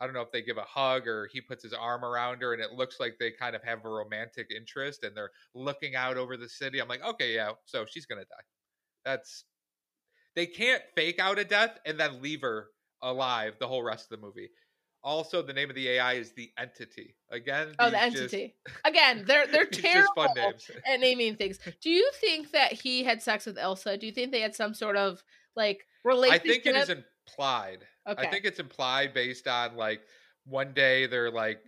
[SPEAKER 1] I don't know if they give a hug or he puts his arm around her and it looks like they kind of have a romantic interest and they're looking out over the city. I'm like, okay, yeah, so she's going to die. That's they can't fake out a death and then leave her alive the whole rest of the movie. Also, the name of the AI is the entity. Again,
[SPEAKER 2] oh, the entity. Just, Again, they're they're terrible at naming things. Do you think that he had sex with Ilsa? Do you think they had some sort of like relationship?
[SPEAKER 1] I think it is implied. Okay. I think it's implied based on like one day they're like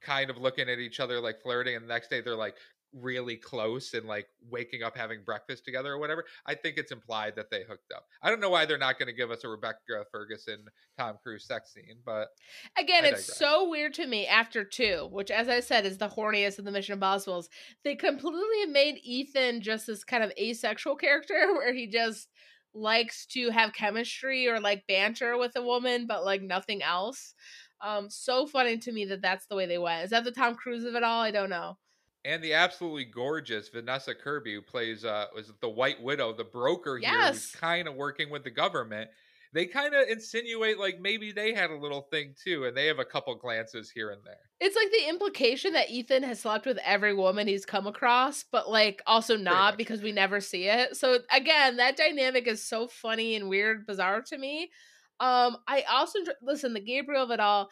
[SPEAKER 1] kind of looking at each other like flirting, and the next day they're like really close and like waking up having breakfast together or whatever. I think it's implied that they hooked up. I don't know why they're not going to give us a Rebecca Ferguson Tom Cruise sex scene, but
[SPEAKER 2] again, it's so weird to me after two, which as I said is the horniest of the Mission Impossibles. They completely made Ethan just this kind of asexual character where he just likes to have chemistry or like banter with a woman, but like nothing else. Um, so funny to me that that's the way they went. Is that the Tom Cruise of it all? I don't know.
[SPEAKER 1] And the absolutely gorgeous Vanessa Kirby, who plays uh was the White Widow, the broker here, who's kind of working with the government they kind of insinuate like maybe they had a little thing too, and they have a couple glances here and there.
[SPEAKER 2] It's like the implication that Ethan has slept with every woman he's come across, but like also not because we never see it. So again, that dynamic is so funny and weird, bizarre to me. Um, I also listen the Gabriel of it all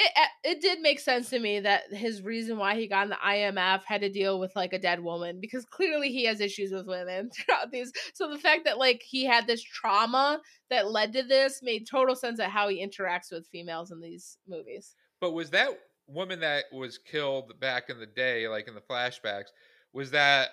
[SPEAKER 2] it, it did make sense to me that his reason why he got in the IMF had to deal with like a dead woman because clearly he has issues with women throughout these. So the fact that like he had this trauma that led to this made total sense at how he interacts with females in these movies.
[SPEAKER 1] But was that woman that was killed back in the day, like in the flashbacks, was that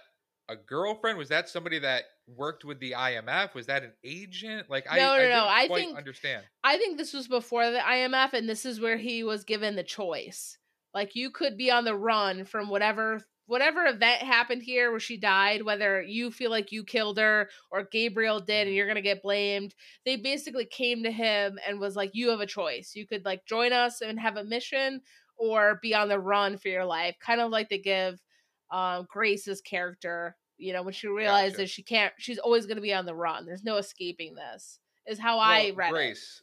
[SPEAKER 1] a girlfriend? Was that somebody that worked with the IMF? Was that an agent? Like,
[SPEAKER 2] no, I, no,
[SPEAKER 1] I
[SPEAKER 2] no. I think
[SPEAKER 1] understand.
[SPEAKER 2] I think this was before the IMF, and this is where he was given the choice. Like, you could be on the run from whatever whatever event happened here where she died, whether you feel like you killed her or Gabriel did, and mm-hmm. you're gonna get blamed. They basically came to him and was like, "You have a choice. You could like join us and have a mission." Or be on the run for your life, kind of like they give um, Grace's character. You know, when she realizes gotcha. she can't, she's always going to be on the run. There's no escaping this. Is how well, I read
[SPEAKER 1] Grace.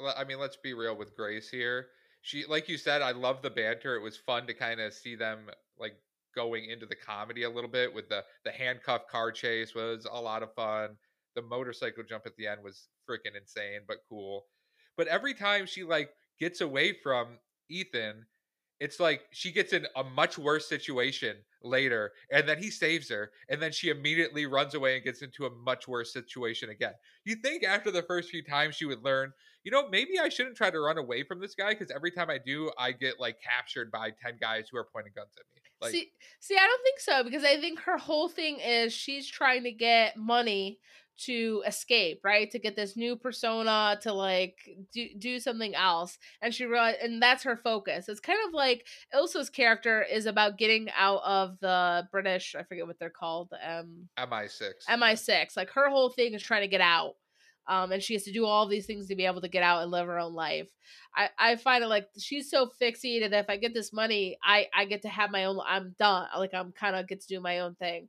[SPEAKER 1] It. I mean, let's be real with Grace here. She, like you said, I love the banter. It was fun to kind of see them like going into the comedy a little bit with the the handcuff car chase was a lot of fun. The motorcycle jump at the end was freaking insane, but cool. But every time she like gets away from Ethan, it's like she gets in a much worse situation later and then he saves her and then she immediately runs away and gets into a much worse situation again. You think after the first few times she would learn you know maybe i shouldn't try to run away from this guy because every time i do i get like captured by 10 guys who are pointing guns at me like,
[SPEAKER 2] see see i don't think so because i think her whole thing is she's trying to get money to escape, right? To get this new persona to like do, do something else. And she realized, and that's her focus. It's kind of like Ilsa's character is about getting out of the British, I forget what they're called, um,
[SPEAKER 1] MI6.
[SPEAKER 2] MI6. Like her whole thing is trying to get out. Um, and she has to do all these things to be able to get out and live her own life. I, I find it like she's so fixated that if I get this money, I, I get to have my own, I'm done. Like I'm kind of get to do my own thing.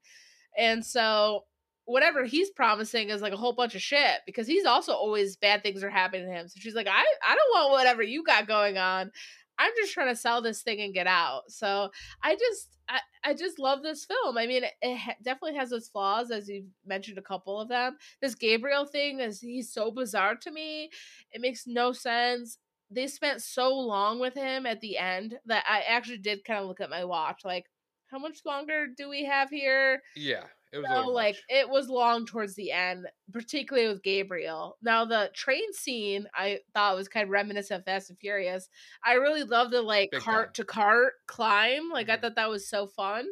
[SPEAKER 2] And so whatever he's promising is like a whole bunch of shit because he's also always bad things are happening to him. So she's like, I, I don't want whatever you got going on. I'm just trying to sell this thing and get out. So I just, I, I just love this film. I mean, it, it definitely has its flaws, as you mentioned a couple of them. This Gabriel thing is he's so bizarre to me. It makes no sense. they spent so long with him at the end that I actually did kind of look at my watch, like, how much longer do we have here?
[SPEAKER 1] Yeah, it was
[SPEAKER 2] So, like
[SPEAKER 1] much.
[SPEAKER 2] it was long towards the end, particularly with Gabriel. Now the train scene I thought was kind of reminiscent of Fast and Furious. I really love the like
[SPEAKER 1] Big
[SPEAKER 2] cart
[SPEAKER 1] time.
[SPEAKER 2] to cart climb. Like I
[SPEAKER 1] Mhm.
[SPEAKER 2] thought that was so fun.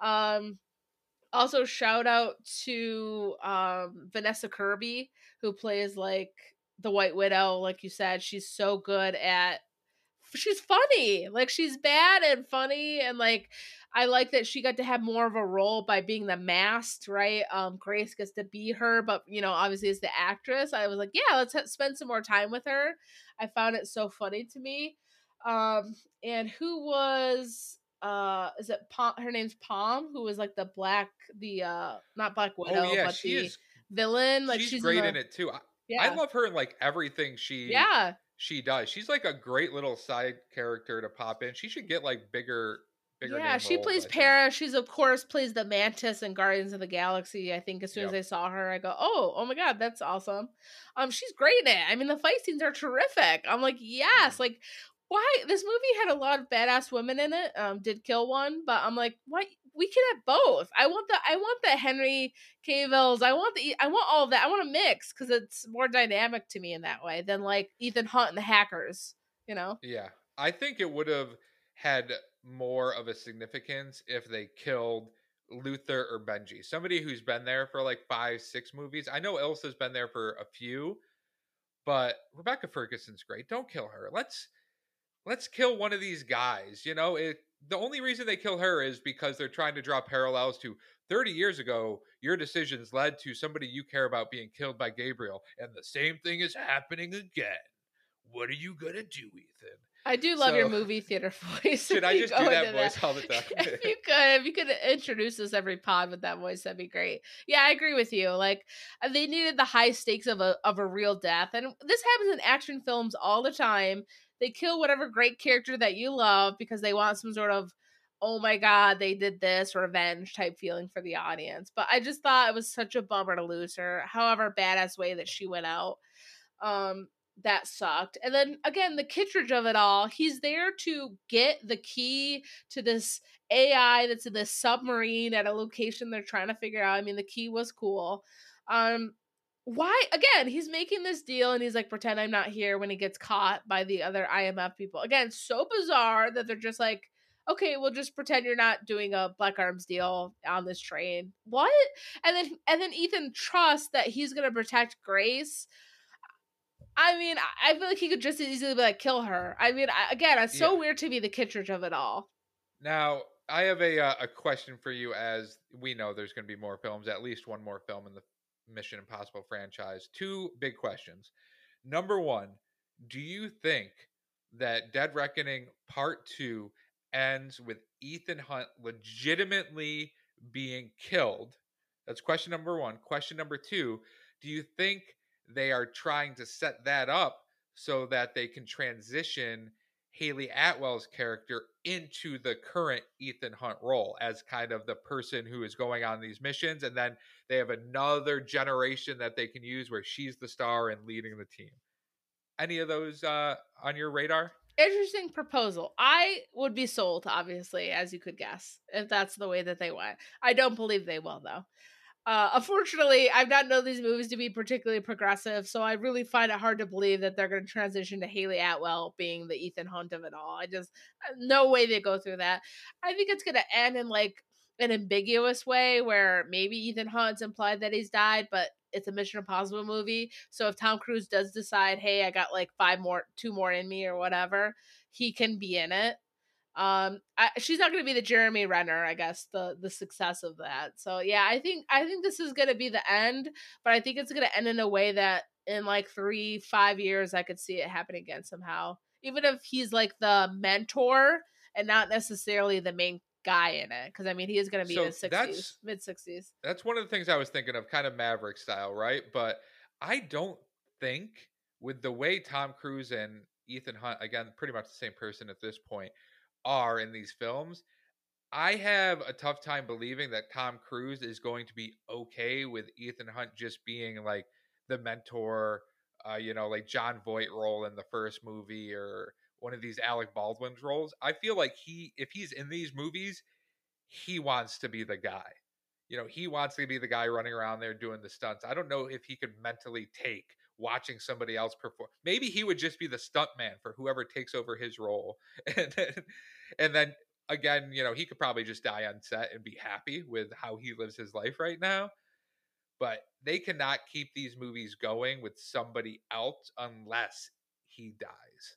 [SPEAKER 2] Um also shout out to um Vanessa Kirby who plays like the White Widow like you said. She's so good at she's funny. Like she's bad and funny and like I like that she got to have more of a role by being the masked, right? Um Grace gets to be her, but you know, obviously as the actress, I was like, yeah, let's spend some more time with her. I found it so funny to me. Um and who was uh is it Pom her name's Pom who was like the black the uh not Black Widow
[SPEAKER 1] oh yeah,
[SPEAKER 2] but
[SPEAKER 1] she
[SPEAKER 2] the
[SPEAKER 1] is.
[SPEAKER 2] villain like
[SPEAKER 1] she's,
[SPEAKER 2] she's,
[SPEAKER 1] great
[SPEAKER 2] the,
[SPEAKER 1] in it too. I,
[SPEAKER 2] yeah
[SPEAKER 1] I love her in like everything she
[SPEAKER 2] yeah
[SPEAKER 1] she does. She's like a great little side character to pop in. She should get like bigger.
[SPEAKER 2] Yeah, she
[SPEAKER 1] roles,
[SPEAKER 2] plays. Para. She's of course plays the Mantis in Guardians of the Galaxy. I think as soon as I saw her, I go, "Oh, oh my god, that's awesome." Um, she's great in it. I mean, the fight scenes are terrific. I'm like, yes,
[SPEAKER 1] Mm-hmm.
[SPEAKER 2] like why this movie had a lot of badass women in it. Um, did kill one, but I'm like, why we can have both. I want the I want the Henry Cavill's. I want the I want all of that. I want a mix because it's more dynamic to me in that way than like Ethan Hunt and the Hackers. You know?
[SPEAKER 1] Yeah, I think it would have had more of a significance if they killed Luther or Benji, somebody who's been there for like five, six movies. I know Ilsa's been there for a few, but Rebecca Ferguson's great. Don't kill her. Let's let's kill one of these guys. You know, it. The only reason they kill her is because they're trying to draw parallels to 30 years ago. Your decisions led to somebody you care about being killed by Gabriel, and the same thing is happening again. What are you gonna do, Ethan?
[SPEAKER 2] I do love your movie theater voice.
[SPEAKER 1] Should I just do that voice all the time?
[SPEAKER 2] if you could, if you could introduce us every pod with that voice, that'd be great. Yeah, I agree with you. Like uh, they needed the high stakes of a of a real death, and this happens in action films all the time. They kill whatever great character that you love because they want some sort of oh my god they did this revenge type feeling for the audience. But I just thought it was such a bummer to lose her. However badass way that she went out. Um, that sucked. And then again, the Kittredge of it all, he's there to get the key to this AI that's in this submarine at a location they're trying to figure out. I mean, the key was cool. Um why again, he's making this deal and he's like pretend I'm not here when he gets caught by the other IMF people. Again, so bizarre that they're just like Okay, we'll just pretend you're not doing a Black Arms deal on this train. What? And then and then Ethan trusts that he's gonna protect Grace. I mean, I- feel like he could just as easily be like kill her. I mean, I, again, it's so
[SPEAKER 1] Yeah.
[SPEAKER 2] weird to be the Kittredge of it all.
[SPEAKER 1] Now, I have a uh, a question for you. As we know, there's going to be more films, at least one more film in the Mission Impossible franchise. Two big questions. Number one, do you think that Dead Reckoning Part Two ends with Ethan Hunt legitimately being killed? That's question number one. Question number two, do you think they are trying to set that up so that they can transition Hayley Atwell's character into the current Ethan Hunt role as kind of the person who is going on these missions. And then they have another generation that they can use where she's the star and leading the team. Any of those uh, on your radar?
[SPEAKER 2] Interesting proposal. I would be sold, obviously, as you could guess, if that's the way that they went. I don't believe they will, though. Uh, unfortunately, I've not known these movies to be particularly progressive, so I really find it hard to believe that they're going to transition to Hayley Atwell being the Ethan Hunt of it all. I just, uh, no way they go through that. I think it's going to end in like an ambiguous way where maybe Ethan Hunt's implied that he's died, but it's a Mission Impossible movie. So if Tom Cruise does decide, hey, I got like five more, two more in me or whatever, he can be in it. Um, I, she's not going to be the Jeremy Renner, I guess the the success of that. So yeah, I think I think this is going to be the end, but I think it's going to end in a way that in like three five years I could see it happen again somehow. Even if he's like the mentor and not necessarily the main guy in it, because I mean he is going to be
[SPEAKER 1] So
[SPEAKER 2] in his sixties, mid sixties.
[SPEAKER 1] That's one of the things I was thinking of, kind of Maverick style, right? But I don't think with the way Tom Cruise and Ethan Hunt, again, pretty much the same person at this point, are in these films. I have a tough time believing that Tom Cruise is going to be okay with Ethan Hunt just being like the mentor, uh, you know, like Jon Voight role in the first movie or one of these Alec Baldwin's roles. I feel like he, if he's in these movies, he wants to be the guy. You know, he wants to be the guy running around there doing the stunts. I don't know if he could mentally take watching somebody else perform. Maybe he would just be the stuntman for whoever takes over his role. And then, and then again, you know, he could probably just die on set and be happy with how he lives his life right now. But they cannot keep these movies going with somebody else unless he dies.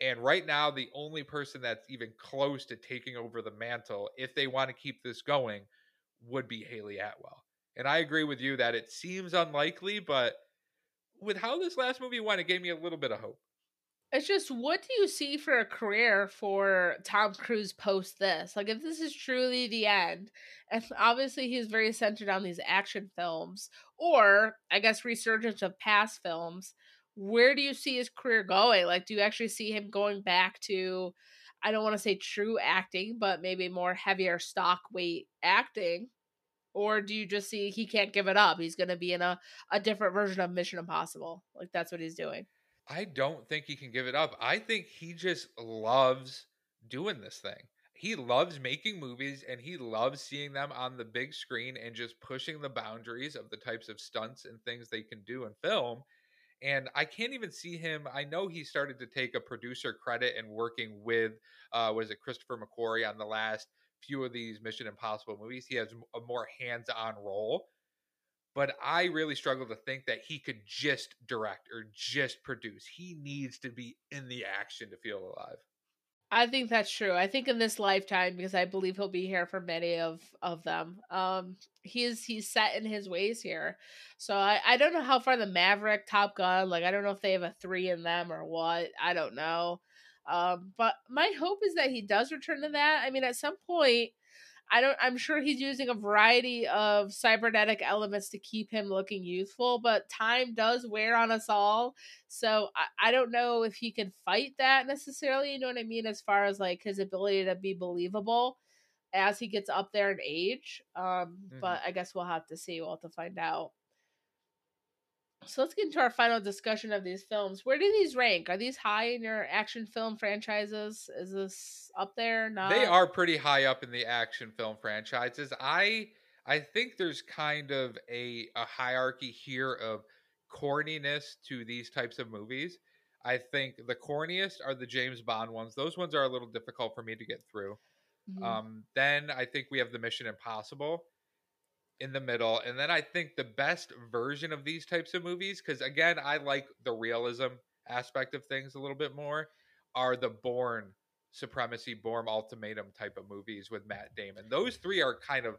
[SPEAKER 1] And right now, the only person that's even close to taking over the mantle, if they want to keep this going, would be Hayley Atwell. And I agree with you that it seems unlikely, but with how this last movie went, it gave me a little bit of hope.
[SPEAKER 2] It's just what do you see for a career for Tom Cruise post this? Like if this is truly the end, and obviously he's very centered on these action films, or I guess resurgence of past films, where do you see his career going? Like do you actually see him going back to I don't want to say true acting, but maybe more heavier stock weight acting? Or do you just see he can't give it up? He's gonna be in a, a different version of Mission Impossible. Like that's what he's doing.
[SPEAKER 1] I don't think he can give it up. I think he just loves doing this thing. He loves making movies and he loves seeing them on the big screen and just pushing the boundaries of the types of stunts and things they can do in film. And I can't even see him. I know he started to take a producer credit and working with, uh, was it Christopher McQuarrie on the last few of these Mission Impossible movies? He has a more hands on role but I really struggle to think that he could just direct or just produce. He needs to be in the action to feel alive.
[SPEAKER 2] I think that's true. I think in this lifetime, because I believe he'll be here for many of of them. Um, he's he's set in his ways here. So I I don't know how far the Maverick, Top Gun, like I don't know if they have a three in them or what. I don't know. Um, but my hope is that he does return to that. I mean, at some point, I don't I'm sure he's using a variety of cybernetic elements to keep him looking youthful, but time does wear on us all. So I, I don't know if he can fight that necessarily, you know what I mean, as far as like his ability to be believable as he gets up there in age. Um, mm-hmm. but I guess we'll have to see. We'll have to find out. So let's get into our final discussion of these films. Where do these rank? Are these high in your action film franchises? Is this up there?
[SPEAKER 1] Not? They are pretty high up in the action film franchises. I I think there's kind of a a hierarchy here of corniness to these types of movies. I think the corniest are the James Bond ones. Those ones are a little difficult for me to get through. Mm-hmm. Um, then I think we have the Mission Impossible in the middle. And then I think the best version of these types of movies, because again, I like the realism aspect of things a little bit more, are the Bourne Supremacy, Bourne Ultimatum type of movies with Matt Damon. Those three are kind of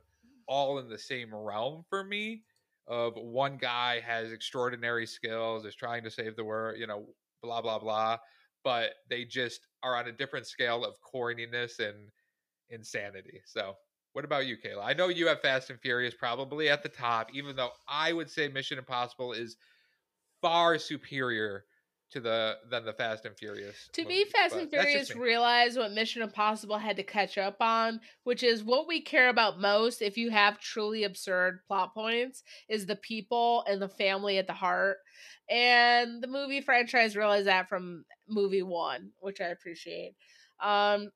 [SPEAKER 1] all in the same realm for me. Of one guy has extraordinary skills, is trying to save the world, you know, blah blah blah, but they just are on a different scale of corniness and insanity. So what about you, Kayla? I know you have Fast and Furious probably at the top, even though I would say Mission Impossible is far superior to the than the Fast and Furious.
[SPEAKER 2] To me, Fast and Furious realized what Mission Impossible had to catch up on, which is what we care about most. If you have truly absurd plot points, is the people and the family at the heart. And the movie franchise realized that from movie one, which I appreciate. Um,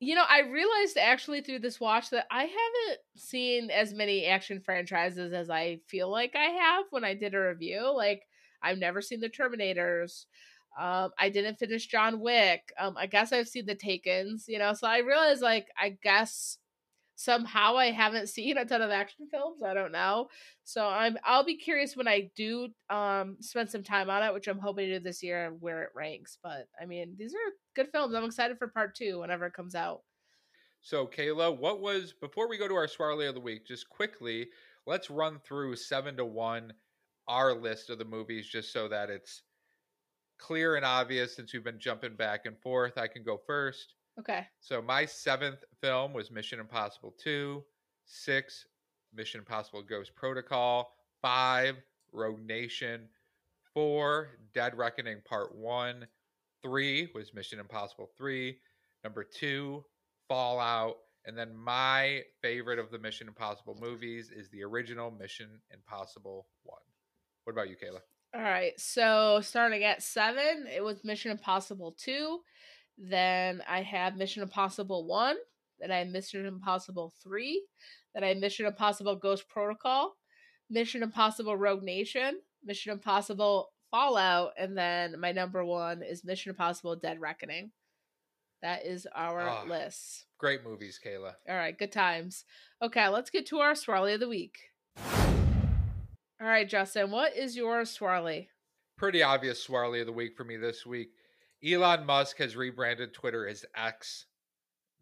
[SPEAKER 2] you know, I realized actually through this watch that I haven't seen as many action franchises as I feel like I have when I did a review. Like, I've never seen the Terminators. Um, I didn't finish John Wick. Um, I guess I've seen the Takens, you know, so I realized like I guess somehow I haven't seen a ton of action films. I don't know. So I'm I'll be curious when I do um spend some time on it, which I'm hoping to do this year and where it ranks. But I mean, these are good films. I'm excited for part two whenever it comes out.
[SPEAKER 1] So Kayla, what was before we go to our Swarley of the week, just quickly, let's run through seven to one our list of the movies just so that it's clear and obvious since we've been jumping back and forth. I can go first.
[SPEAKER 2] Okay.
[SPEAKER 1] So my seventh film was Mission Impossible 2, six, Mission Impossible Ghost Protocol, five, Rogue Nation, four, Dead Reckoning Part 1, three was Mission Impossible 3, number two, Fallout, and then my favorite of the Mission Impossible movies is the original Mission Impossible 1. What about you, Kayla?
[SPEAKER 2] All right. So starting at seven, it was Mission Impossible 2. Then I have Mission Impossible 1. Then I have Mission Impossible 3. Then I have Mission Impossible Ghost Protocol. Mission Impossible Rogue Nation. Mission Impossible Fallout. And then my number one is Mission Impossible Dead Reckoning. That is our
[SPEAKER 1] Ah.
[SPEAKER 2] list.
[SPEAKER 1] Great movies, Kayla.
[SPEAKER 2] All right, good times. Okay, let's get to our swirly of the week. All right, Justin, what is your swirly?
[SPEAKER 1] Pretty obvious Swarley of the week for me this week. Elon Musk has rebranded Twitter as X.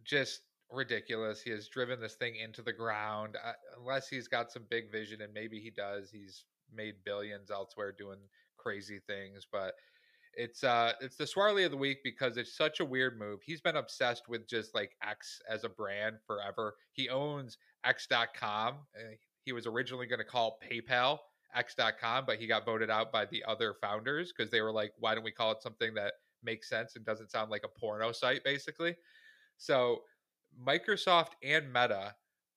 [SPEAKER 1] Just ridiculous. He has driven this thing into the ground. Uh, unless he's got some big vision, and maybe he does. He's made billions elsewhere doing crazy things, but it's uh it's the Swarley of the week because it's such a weird move. He's been obsessed with just like X as a brand forever. He owns X.com. Uh, he was originally going to call PayPal X.com, but he got voted out by the other founders because they were like, why don't we call it something that makes sense and doesn't sound like a porno site, basically? So Microsoft and Meta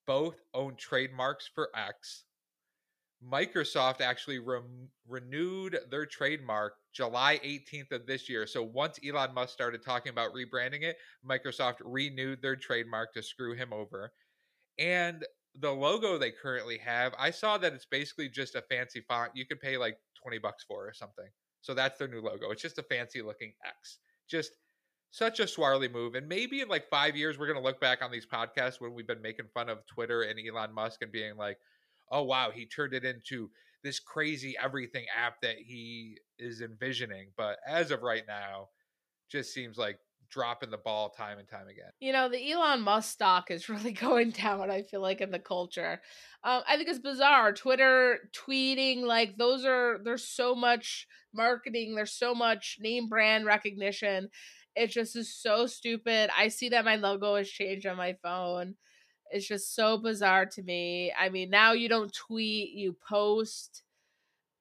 [SPEAKER 1] both own trademarks for X. Microsoft actually rem- renewed their trademark July 18th of this year. So once Elon Musk started talking about rebranding it, Microsoft renewed their trademark to screw him over. And the logo they currently have, I saw that it's basically just a fancy font you could pay like 20 bucks for or something. So that's their new logo. It's just a fancy looking X. Just such a swarly move. And maybe in like five years, we're going to look back on these podcasts when we've been making fun of Twitter and Elon Musk and being like, oh, wow, he turned it into this crazy everything app that he is envisioning. But as of right now, just seems like dropping the ball time and time again.
[SPEAKER 2] You know, the Elon Musk stock is really going down, I feel like, in the culture. Um, I think it's bizarre. Twitter tweeting, like, those are, there's so much marketing, there's so much name brand recognition. It just is so stupid. I see that my logo has changed on my phone. It's just so bizarre to me. I mean, now you don't tweet, you post.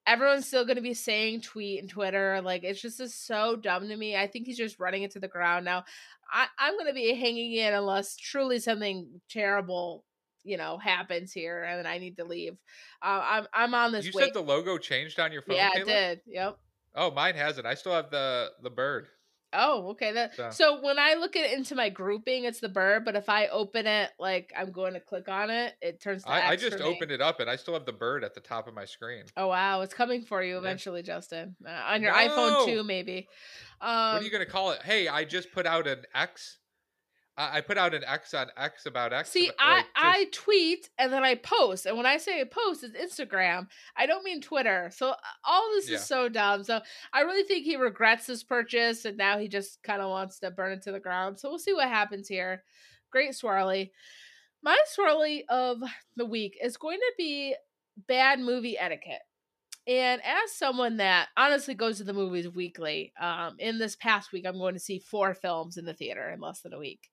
[SPEAKER 2] Everyone's still going to be saying tweet and Twitter. Like, it's just is so dumb to me. I think he's just running it to the ground now. I, I'm going to be hanging in unless truly something terrible, you know, happens here and I need to leave. Uh, I'm I'm on this.
[SPEAKER 1] You
[SPEAKER 2] wait-
[SPEAKER 1] said the logo changed on your phone.
[SPEAKER 2] yeah,
[SPEAKER 1] Kayla?
[SPEAKER 2] it did. Yep.
[SPEAKER 1] Oh, mine hasn't. I still have the the bird.
[SPEAKER 2] Oh, okay. That
[SPEAKER 1] So-
[SPEAKER 2] so when I look at it into my grouping, it's the bird. But if I open it, like I'm going to click on it, it turns to
[SPEAKER 1] I, just opened it up and I still have the bird at the top of my screen.
[SPEAKER 2] Oh wow, it's coming for you
[SPEAKER 1] Yeah.
[SPEAKER 2] eventually, Justin. Uh, on your iPhone too, maybe. Um,
[SPEAKER 1] what are you gonna call it? Hey, I just put out an X. I, I put out an X on X about X.
[SPEAKER 2] See,
[SPEAKER 1] about-
[SPEAKER 2] I
[SPEAKER 1] like,
[SPEAKER 2] I
[SPEAKER 1] just-
[SPEAKER 2] tweet and then I post, and when I say post, it's Instagram. I don't mean Twitter. So all this
[SPEAKER 1] Yeah.
[SPEAKER 2] is so dumb. So I really think he regrets this purchase, and now he just kind of wants to burn it to the ground. So we'll see what happens here. Great swirly. My swirly of the week is going to be bad movie etiquette. And as someone that honestly goes to the movies weekly, um, in this past week, I'm going to see four films in the theater in less than a week.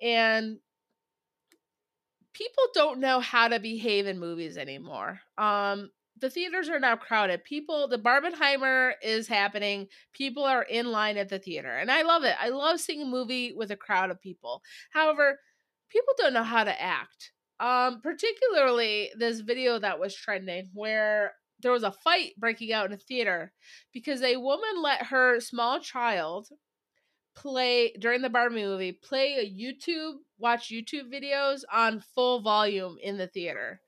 [SPEAKER 2] And people don't know how to behave in movies anymore. Um, the theaters are now crowded. People, the Barbenheimer is happening. People are in line at the theater. And I love it. I love seeing a movie with a crowd of people. However, people don't know how to act. Um, particularly this video that was trending where there was a fight breaking out in a theater because a woman let her small child play during the Barbie movie play a YouTube watch YouTube videos on full volume in the theater.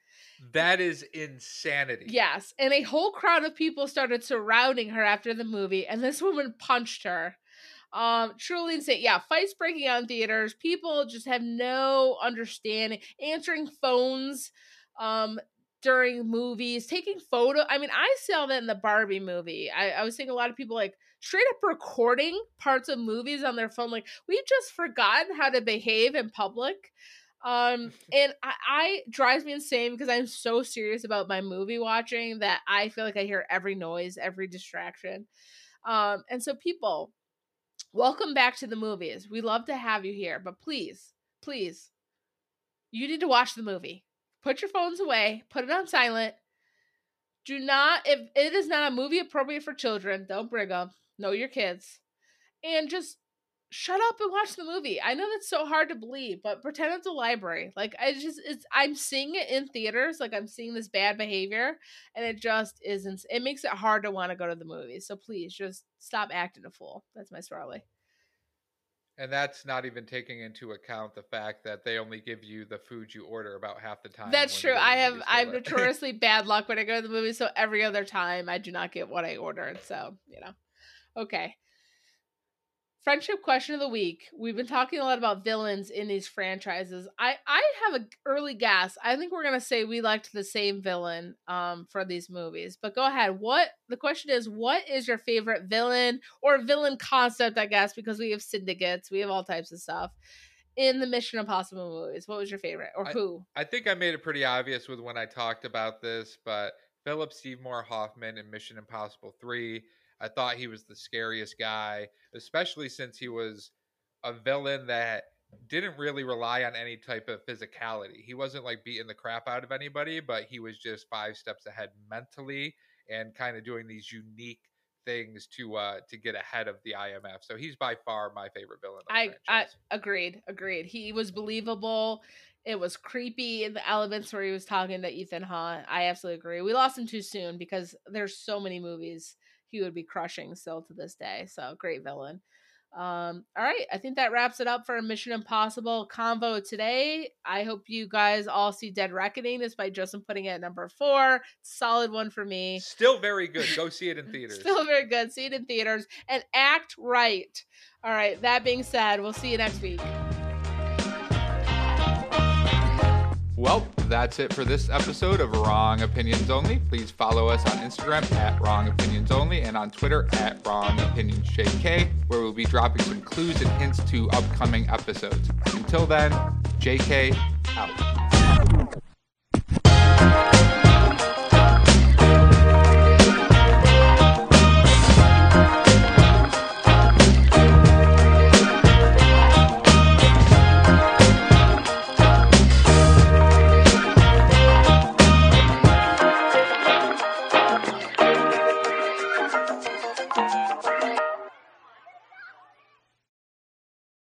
[SPEAKER 1] that is insanity.
[SPEAKER 2] Yes, and a whole crowd of people started surrounding her after the movie, and this woman punched her. Um, truly insane. Yeah, fights breaking out in theaters. People just have no understanding. Answering phones, um, during movies, taking photo. I mean, I saw that in the Barbie movie. I, I was seeing a lot of people like straight up recording parts of movies on their phone. Like we've just forgotten how to behave in public. Um, and I, I drives me insane because I'm so serious about my movie watching that I feel like I hear every noise, every distraction. Um, and so people, welcome back to the movies. We love to have you here, but please, please, you need to watch the movie. Put your phones away, put it on silent. Do not, if it is not a movie appropriate for children, don't bring them. Know your kids. And just shut up and watch the movie. I know that's so hard to believe, but pretend it's a library. Like I just it's I'm seeing it in theaters, like I'm seeing this bad behavior and it just isn't it makes it hard to want to go to the movies. So please just stop acting a fool. That's my story.
[SPEAKER 1] And that's not even taking into account the fact that they only give you the food you order about half the time.
[SPEAKER 2] That's true. I have I have notoriously bad luck when I go to the movies, so every other time I do not get what I ordered. So, you know. Okay friendship question of the week. We've been talking a lot about villains in these franchises. I I have an early guess. I think we're gonna say we liked the same villain um for these movies. But go ahead. What the question is? What is your favorite villain or villain concept? I guess because we have syndicates, we have all types of stuff in the Mission Impossible movies. What was your favorite or
[SPEAKER 1] I,
[SPEAKER 2] who?
[SPEAKER 1] I think I made it pretty obvious with when I talked about this, but Philip Seymour Hoffman in Mission Impossible Three I thought he was the scariest guy, especially since he was a villain that didn't really rely on any type of physicality. He wasn't like beating the crap out of anybody, but he was just five steps ahead mentally and kind of doing these unique things to uh to get ahead of the IMF. So he's by far my favorite villain.
[SPEAKER 2] I, I agreed, agreed. He was believable. It was creepy in the elements where he was talking to Ethan Hunt. I absolutely agree. We lost him too soon because there's so many movies he would be crushing still to this day. So great villain. Um, all right, I think that wraps it up for a Mission Impossible convo today. I hope you guys all see Dead Reckoning, despite Justin putting it at number four. Solid one for me.
[SPEAKER 1] Still very good. Go see it in theaters.
[SPEAKER 2] Still very good. See it in theaters and act right. All right, that being said, we'll see you next week.
[SPEAKER 1] Well, that's it for this episode of Wrong Opinions Only. Please follow us on Instagram at Wrong Opinions Only and on Twitter at Wrong Opinions JK, where we'll be dropping some clues and hints to upcoming episodes. Until then, JK out.